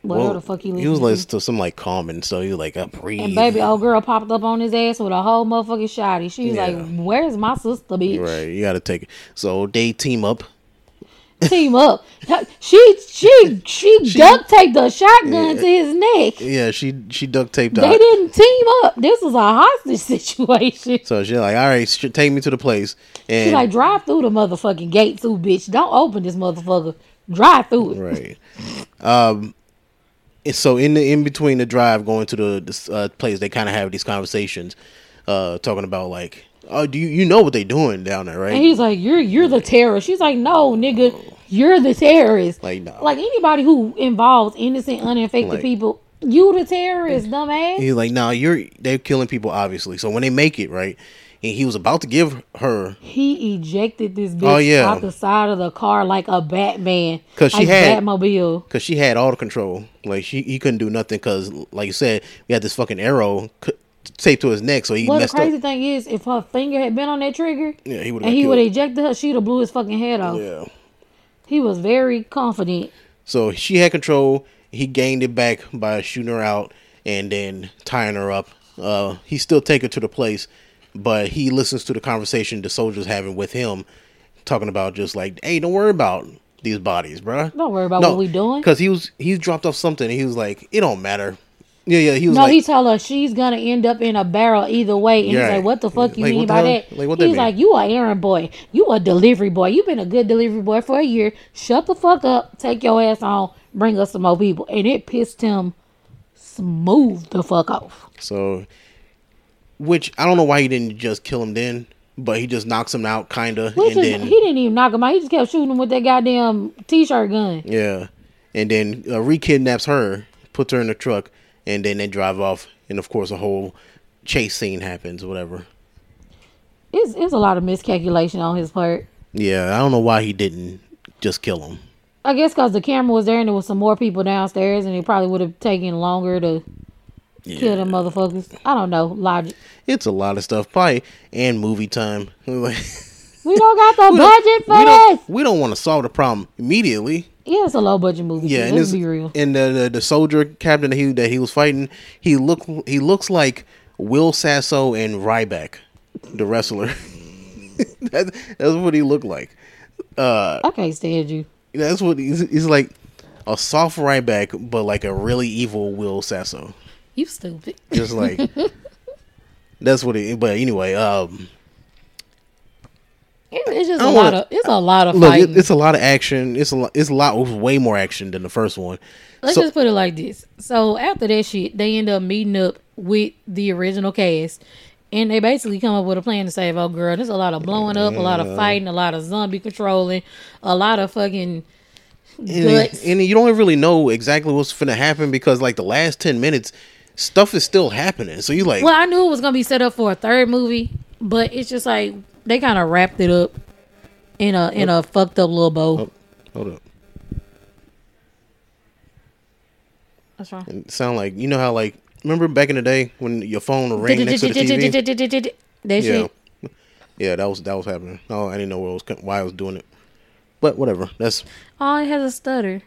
Whatever well, the fuck he he was listening to some like calming stuff. He was like, I breathe. And baby, old girl popped up on his ass with a whole motherfucking shotty. She's Yeah. like, "Where's my sister, bitch? right, you got to take it. So they team up. Team up." She she she, duct taped the shotgun to his neck. Yeah, she she duct taped up. They out. didn't team up. This was a hostage situation. So she's like, all right, sh- take me to the place. And She's like, drive through the motherfucking gate too, bitch. Don't open this motherfucker. Drive through it. right. Um, and so in the in between the drive going to the this, uh, place, they kind of have these conversations, uh, talking about like, oh, do you you know what they doing down there, right? And he's like, "You're you're the terrorist." She's like, "No, nigga, you're the terrorist." Like, no. like anybody who involves innocent, uninfected Like- people, you the terrorist, dumbass. He's like, no, you're they're killing people, obviously. So when they make it, right, and he was about to give her He ejected this oh, bitch Oh, yeah. out the side of the car like a Batman. Cause she like had- Batmobile. because she had all the control. Like she he couldn't do nothing because, like you said, we had this fucking arrow taped to his neck, so he Well, the crazy up. thing is, if her finger had been on that trigger, Yeah, he would and he would have ejected her, she'd have blew his fucking head off. Yeah. He was very confident. So she had control. He gained it back by shooting her out and then tying her up. Uh, he still take her to the place, but he listens to the conversation the soldiers having with him, talking about just like, hey, don't worry about these bodies, bruh. Don't worry about what we doing. Because he was he dropped off something. And he was like, it don't matter. Yeah, yeah. He was No, like, he told her she's gonna end up in a barrel either way. And Yeah. he's like, "What the fuck you Like, mean by hell- that?" like, that he's mean? like, "You a errand boy. You a delivery boy. You've been a good delivery boy for a year. Shut the fuck up. Take your ass on. Bring us some more people." And it pissed him smooth the fuck off. so, which I don't know why he didn't just kill him then, but he just knocks him out, kinda, Which and is, then he didn't even knock him out. He just kept shooting him with that goddamn t-shirt gun. Yeah, and then uh, re-kidnaps her, puts her in the truck, and then they drive off. And of course, a whole chase scene happens, whatever. It's it's a lot of miscalculation on his part. Yeah, I don't know why he didn't just kill him. I guess because the camera was there and there was some more people downstairs, and it probably would have taken longer to kill them motherfuckers. I don't know logic. It's a lot of stuff, probably, and movie time. We don't got the budget for we this. don't, we don't want to solve the problem immediately. Yeah, it's a low budget movie. Yeah, Yeah, and let's be real. and the, the the soldier captain that he that he was fighting, he look he looks like Will Sasso and Ryback, the wrestler. that, that's what he looked like. Uh, I can't stand you. that's what he's, he's like a soft Ryback, but like a really evil Will Sasso. You stupid. Just like that's what he. But anyway, um, It- It's just a lot wanna- of it's a lot of look, fighting. it, it's a lot of action. It's a lot. It's a lot. Way more action than the first one. Let's So- just put it like this. So after that shit, they end up meeting up with the original cast. And they basically come up with a plan to save old girl. There's a lot of blowing up, a lot of fighting, a lot of zombie controlling, a lot of fucking and, and you don't really know exactly what's gonna happen because like the last 10 minutes stuff is still happening so you like Well, I knew it was gonna be set up for a third movie, but it's just like they kind of wrapped it up in a in a fucked up little bow. Oh, hold up That's wrong. it sound like you know how like remember back in the day when your phone would ring next to the TV That yeah shit. yeah that was that was happening oh I didn't know what was why I was doing it but whatever that's Oh, it has a stutter.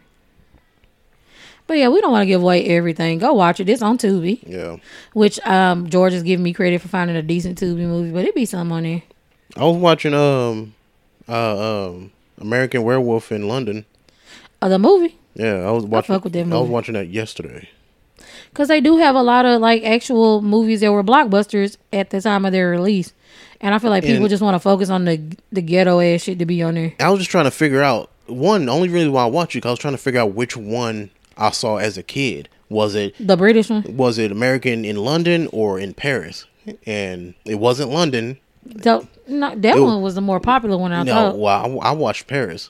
But yeah, we don't want to give away everything. Go watch it. It's on Tubi, yeah which um George is giving me credit for finding a decent Tubi movie, but it be something on there. I was watching um uh um American Werewolf in London Uh, the movie, yeah I was watching fuck with that I was watching that yesterday because they do have a lot of like actual movies that were blockbusters at the time of their release, and I feel like people And- just want to focus on the the ghetto ass shit to be on there. I was just trying to figure out one. Only reason why I watched it, 'cause I was trying to figure out which one I saw as a kid. Was it The British one, was it American in London or in Paris? And it wasn't London. So, no, that It- one was the more popular one. I no, thought well, I, I watched Paris.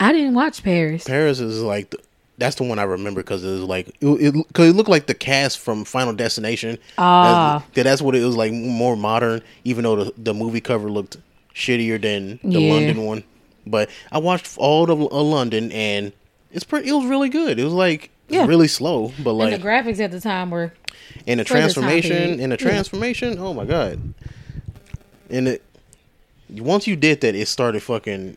I didn't watch Paris. Paris is like the, that's the one I remember because it was like it, it, cause it looked like the cast from Final Destination. Ah. that's, that's what it was like more modern. Even though the the movie cover looked shittier than the Yeah. London one, but I watched all of uh, London and it's pretty. It was really good. It was like Yeah. really slow, but and like the graphics at the time were and the for the time transformation and the Yeah. transformation. Oh my god! And it once you did that, it started fucking.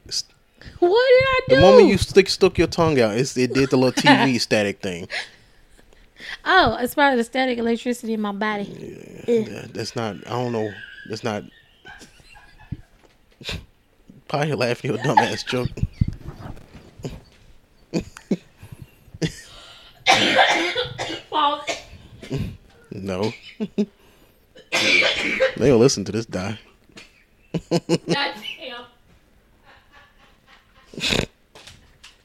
What did I do? The moment you stick stuck your tongue out, it's, it did the little TV static thing. oh, it's probably the static electricity in my body. Yeah, that's not. I don't know. That's not. Probably laughing at your dumbass joke. No. They'll listen to this die. Goddamn.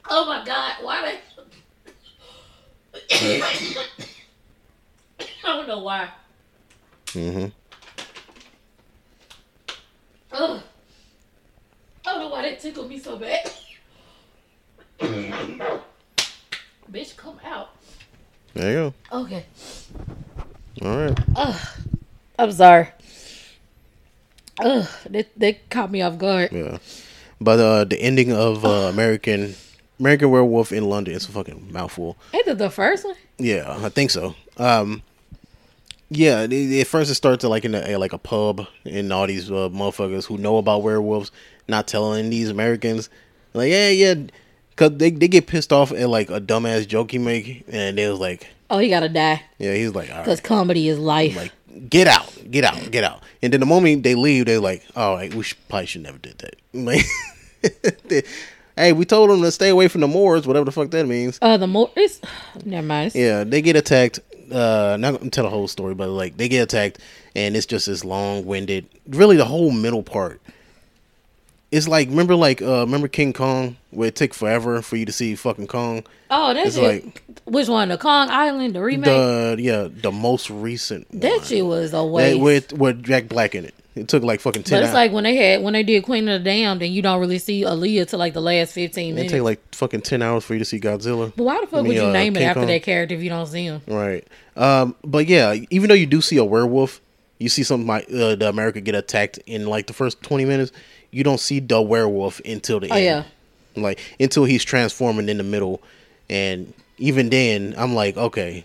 oh my god, why they I I don't know why. Mm-hmm. Ugh. I don't know why that tickled me so bad. Bitch, come out. There you go. Okay. All right. I'm sorry. Ugh, that, that caught me off guard. Yeah. But uh, the ending of uh, American American Werewolf in London is a fucking mouthful. Ain't that the first one? Yeah, I think so. Um, yeah, it, it first it starts like in a, like a pub, and all these uh, motherfuckers who know about werewolves not telling these Americans, like, yeah, yeah, cause they they get pissed off at like a dumbass joke he make, and they was like, Oh, he gotta die. yeah, he's like, Because right, comedy is life. like get out, get out, get out, and then the moment they leave, they're like, all right, we should, probably should never did that. Like, they- hey, we told them to stay away from the Moors, whatever the fuck that means. uh, the it's never mind. Yeah, they get attacked. Uh, not gonna tell the whole story, but like they get attacked, and it's just this long-winded. Really, the whole middle part. It's like remember, like uh, remember King Kong, where it took forever for you to see fucking Kong. Oh, that's like- Which one? The Kong Island, the remake. The yeah, the most recent. that one. shit was a That- waste. with with Jack Black in it. It took like fucking ten. but it's hours. like when they had when they did Queen of the Damned, and you don't really see Aaliyah till like the last fifteen minutes. it take like fucking ten hours for you to see Godzilla. but why the fuck I mean, would you uh, name it after Kong. that character if you don't see him? Right. Um, but yeah, even though you do see a werewolf, you see something like uh, the America get attacked in like the first twenty minutes. You don't see the werewolf until the Oh, end. yeah. Like until he's transforming in the middle, and even then, I'm like, okay,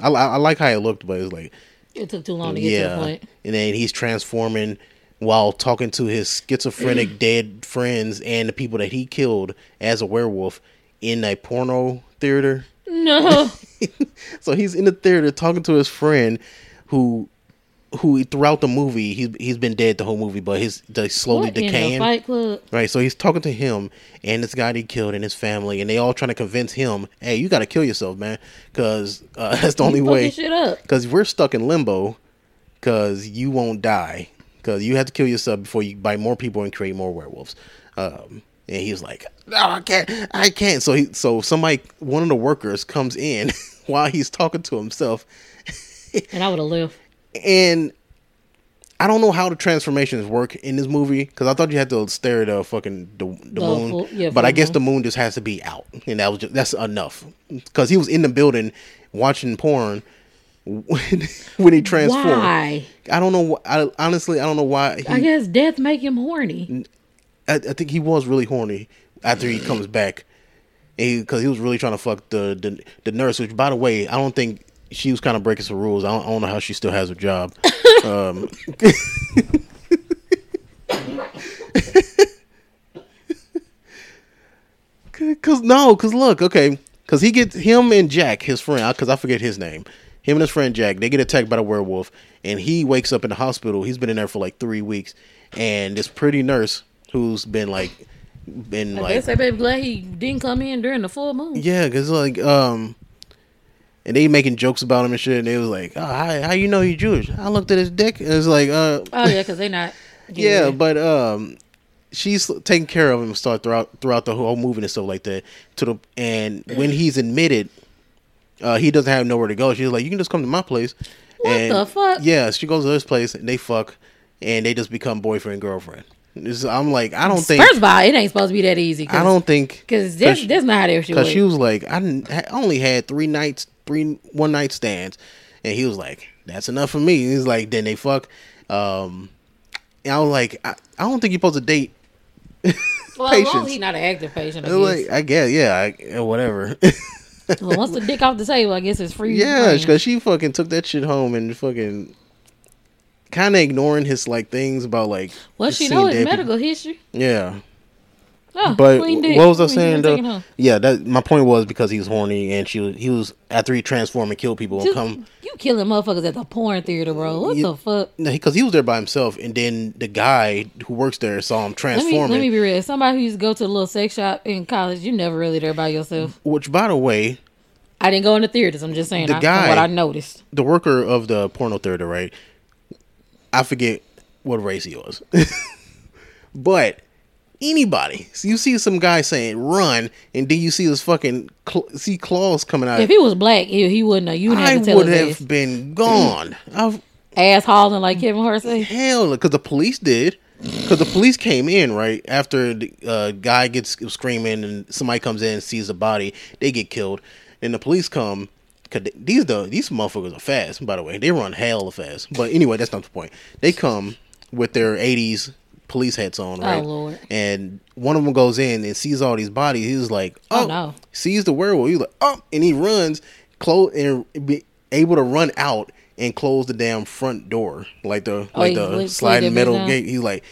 I, li- I like how it looked, but it's like, It took too long to get to the yeah. point. And then he's transforming while talking to his schizophrenic dead friends and the people that he killed as a werewolf in a porno theater. No. So he's in the theater talking to his friend, who, who throughout the movie he's he's been dead the whole movie, but he's slowly What decaying. Fight Club? Right, so he's talking to him and this guy he killed and his family, and they all trying to convince him, "Hey, you got to kill yourself, man, because uh, that's the only way." Because we're stuck in limbo, because you won't die, because you have to kill yourself before you bite more people and create more werewolves. Um, and he's like, "No, I can't, I can't." So he, so somebody, one of the workers, comes in while he's talking to himself, And I would have left. And I don't know how the transformations work in this movie because I thought you had to stare at uh, the fucking the, the moon, full- yeah, but I guess moon. the moon just has to be out, and that was just, that's enough because he was in the building watching porn when when he transformed. Why? I don't know. I honestly I don't know why. He, I guess death make him horny. I, I think he was really horny after he comes back, because he, was really trying to fuck the, the the nurse. Which, by the way, I don't think she was kind of breaking some rules. I don't, I don't know how she still has her job. um, Cause no, cause look, okay, cause he gets him and Jack, his friend, cause I forget his name. Him and his friend Jack, they get attacked by the werewolf, and he wakes up in the hospital. He's been in there for like three weeks, and this pretty nurse who's been like, been I like, guess I baby glad he didn't come in during the full moon. yeah, cause like, um, and they making jokes about him and shit, and they was like, oh, how, how you know he's Jewish? I looked at his dick, and it's like, uh, Oh yeah, because they not. yeah, but um, she's taking care of him start throughout throughout the whole movie and stuff like that. To the and when he's admitted, uh, he doesn't have nowhere to go. She's like, you can just come to my place. What and, the fuck? Yeah, she goes to this place and they fuck, and they just become boyfriend and girlfriend. This- I'm like, I don't think, First of all, it ain't supposed to be that easy. I don't think, because that's, cause- not how shit because she was like, I I only had three nights, three one night stands, and he was like, that's enough for me. He's like, then they fuck. Um, and I was like, I, I don't think you're supposed to date. well, as long as he not an active patient, I I guess. like, I guess, yeah, I, whatever. well, once the dick off the table, I guess it's free. yeah, because she fucking took that shit home and fucking kind of ignoring his like things about like. well, she know his medical people. history. Yeah, Oh, but what was I saying though? Yeah, that my point was because he was horny and she was he was after he transformed and killed people and come you killing motherfuckers at the porn theater, bro. What You- the fuck? No, because he was there by himself and then the guy who works there saw him Let me, let me be real. Somebody who used to go to a little sex shop in college, you never really there by yourself. which, by the way, I didn't go into theaters. I'm just saying The I, guy- what I noticed. the worker of the porno theater, right? I forget what race he was, but anybody, so you see some guy saying "run," and then you see this fucking cl- see claws coming out. If he was black, he, he wouldn't have. You wouldn't I have tell would have ass. been gone. I've, ass hauling like Kevin Hart say. hell, because the police did. Because the police came in right after the uh, guy gets screaming and somebody comes in and sees the body, they get killed, and the police come. Cause they- these the these motherfuckers are fast. By the way, they run hell fast. But anyway, that's not the point. They come with their '80s police hats on, oh, right? Lord. And one of them goes in and sees all these bodies. He's like, Oh, "Oh, no. Sees the werewolf. He's like, "Oh!" And he runs, close and be able to run out and close the damn front door, like the Oh, like the sliding metal gate. He's like,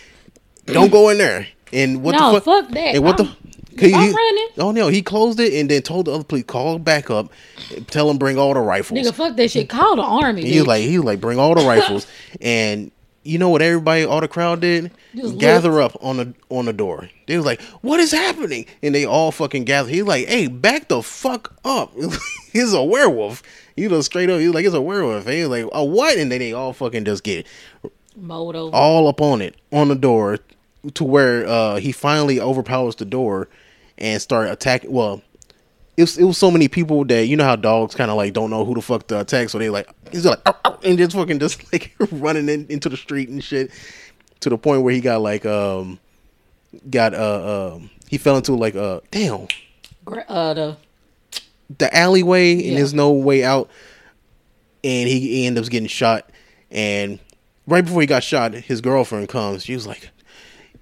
"Don't go in there." And what No, the fuck? fuck that. And what I'm- the? 'cause I'm running. Oh no, he closed it and then told the other police call back up, tell them bring all the rifles. Nigga, fuck that shit. Call the army. He's like, he was like, bring all the rifles, and you know what? Everybody, all the crowd did, Just gather up on the on the door. They was like, what is happening? And they all fucking gather. He's like, hey, back the fuck up. He's a werewolf. You know, straight up. He's like, it's a werewolf. And he was like, a what? And then they all fucking just get mowed over. all up on it on the door to where uh he finally overpowers the door and start attacking well it was, it was so many people that you know how dogs kind of like don't know who the fuck to attack so they like he's like "Ow, ow," and just fucking just like running in, into the street and shit to the point where he got like um got uh um he fell into like uh damn. Uh, the the alleyway and there's no way out and he, he ends up getting shot and right before he got shot his girlfriend comes she was like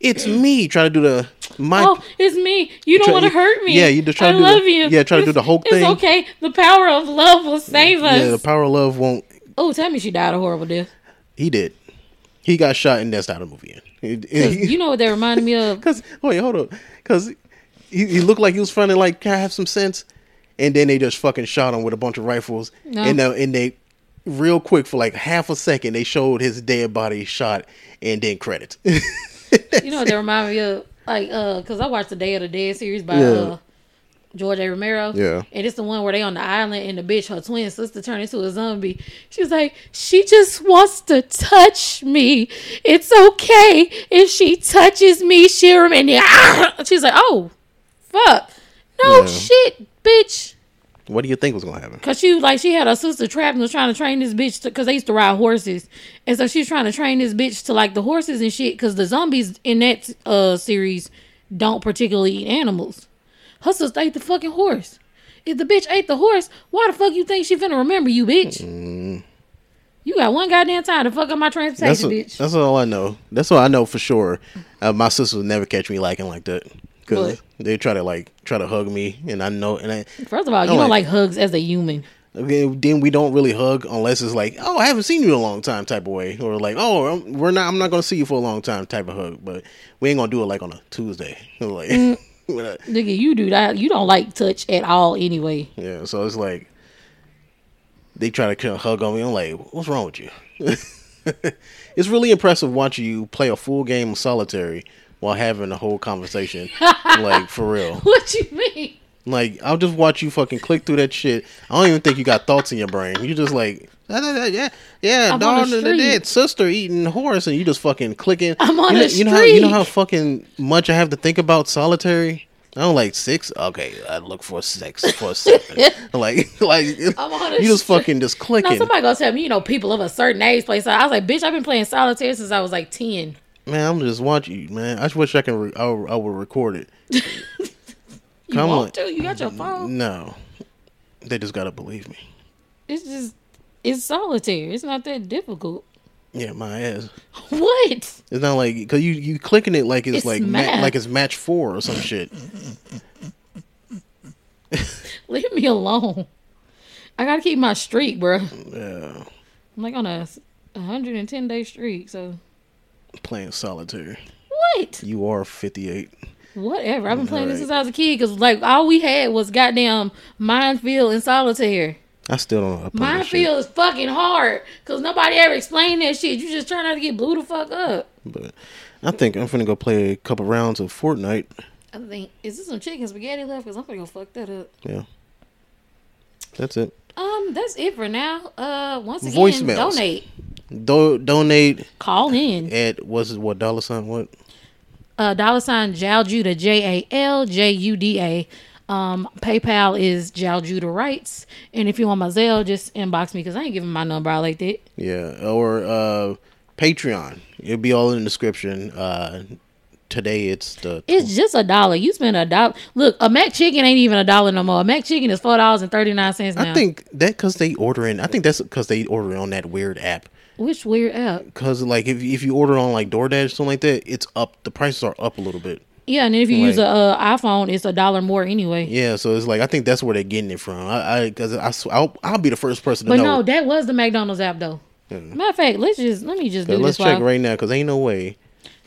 it's me trying to do the my oh, it's me. You don't want to hurt me. yeah, you just try I to do the- love you. yeah, try to do the Hulk thing. It's okay. The power of love will save us. yeah the power of love won't oh, tell me she died a horrible death. he did he got shot and that's not a movie you know what that reminded me of? because wait hold up because he, he looked like he was trying to like have some sense, and then they just fucking shot him with a bunch of rifles, No. and uh, and they real quick for like half a second they showed his dead body shot, and then credits. You know what that remind me of? Like, uh, cause I watched the Day of the Dead series by Yeah. uh, George A. Romero. Yeah. And it's the one where they on the island and the bitch, her twin sister, turned into a zombie. She was like, she just wants to touch me. It's okay if she touches me. She'll remember. She's like, oh, fuck, no Yeah. shit, bitch. What do you think was gonna happen? Cause she like she had her sister trapped and was trying to train this bitch to, cause they used to ride horses, and so she's trying to train this bitch to like the horses and shit. Cause the zombies in that uh series don't particularly eat animals. Her sister ate the fucking horse. If the bitch ate the horse, why the fuck you think she finna remember you, bitch? You got one goddamn time to fuck up my That's transportation, bitch. that's all I know. That's all I know for sure. Uh, my sister would never catch me liking like that because they try to like try to hug me, and I know, and I First of all, you I'm don't like- like hugs as a human. Okay, then we don't really hug unless it's like, oh, I haven't seen you in a long time type of way, or like, oh, I'm, we're not, I'm not gonna see you for a long time type of hug. But we ain't gonna do it like on a Tuesday, like, Mm. I- Nigga, you do that. You don't like touch at all anyway. yeah. So it's like they try to hug on me. I'm like, what's wrong with you? it's really impressive watching you play a full game of solitary while having a whole conversation, like for real. What you mean? Like I'll just watch you fucking click through that shit. I don't even think you got thoughts in your brain. You just like "Da, da, da, yeah, yeah, I'm daughter the of the street. dead sister eating horse, and you just fucking clicking. I'm on you know, the you know how you know how fucking much I have to think about solitary. I don't like six. Okay, I look for six for a seven. like like you just fucking just clicking. Now somebody gonna tell me, you know, people of a certain age play. So I was like, bitch, I've been playing solitaire since I was like ten. Man, I'm just watching you, man. I just wish I can. Re- I, would- I would record it. You Come on. to? You got your phone. No, they just gotta believe me. It's just it's solitaire. It's not that difficult. Yeah, my ass. What? It's not like because you you clicking it like it's, It's like ma- like it's match four or some shit. Leave me alone. I gotta keep my streak, bro. Yeah, I'm like on a 110 day streak. So playing solitaire. what? You are fifty eight. Whatever. I've been playing this since I was a kid. Cause like all we had was goddamn minefield and solitaire. I still don't know. how to play Minefield is fucking hard. Cause nobody ever explained that shit. You just try not to get blew the fuck up. but I think I'm finna go play a couple rounds of Fortnite. I think is this some chicken spaghetti left? Cause I'm gonna go fuck that up. Yeah, that's it. Um, that's it for now. Uh, once again, Voicemails. donate, Do- donate call in. at what's it, what dollar sign what? Uh, dollar sign Jaljuda J A L J U D A. Um, PayPal is Jaljuda Rights, and if you want my Zelle, just inbox me because I ain't giving my number out like that. Yeah, or uh Patreon. It'll be all in the description. Uh Today it's the It's just a dollar. You spend a dollar. Look, a McChicken ain't even a dollar no more. A McChicken is four dollars and thirty nine cents now. I think that because they order in. I think that's because they order on that weird app. Which weird app. Because like if if you order on like DoorDash or something like that, it's up. The prices are up a little bit. Yeah, and then if you use a uh, iPhone, it's a dollar more anyway. Yeah, so it's like I think that's where they're getting it from. I I because I, sw- I'll, I'll be the first person to know. But know. no, that was the McDonald's app though. Matter of fact, let's just let me just do let's this check right now because ain't no way.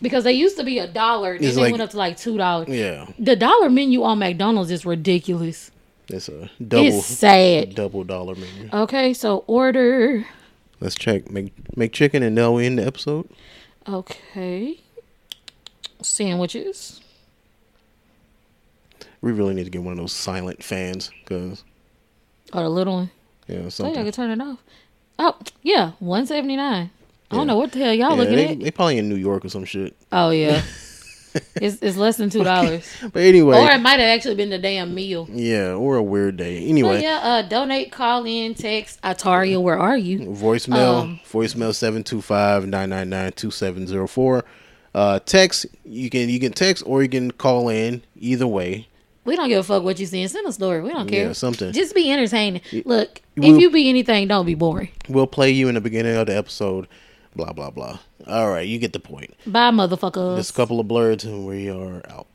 because they used to be a dollar, then It's they like- went up to like two dollars. Yeah, The dollar menu on McDonald's is ridiculous. it's a double It's sad. double dollar menu. Okay, so order. Let's check. Make make chicken and now we end the episode. Okay, sandwiches. We really need to get one of those silent fans because Or oh, the little one. yeah Oh, yeah, I something. can turn it off. Oh, yeah, one seventy nine. I don't know what the hell y'all Yeah, looking they, at. they probably in New York or some shit. Oh yeah, it's it's less than two dollars. But anyway, Or it might have actually been the damn meal. yeah, or a weird day. Anyway, yeah, uh, donate, call in, text. Ataria, where are you? voicemail Um, voicemail 725-999-2704 uh text you can you can text or you can call in either way We don't give a fuck what you see. Send a story. We don't care. yeah something Just be entertaining. Look, we'll- if you be anything, don't be boring. we'll play you in the beginning of the episode blah blah blah. All right you get the point. Bye, motherfuckers. just a couple of Blerdz and we are out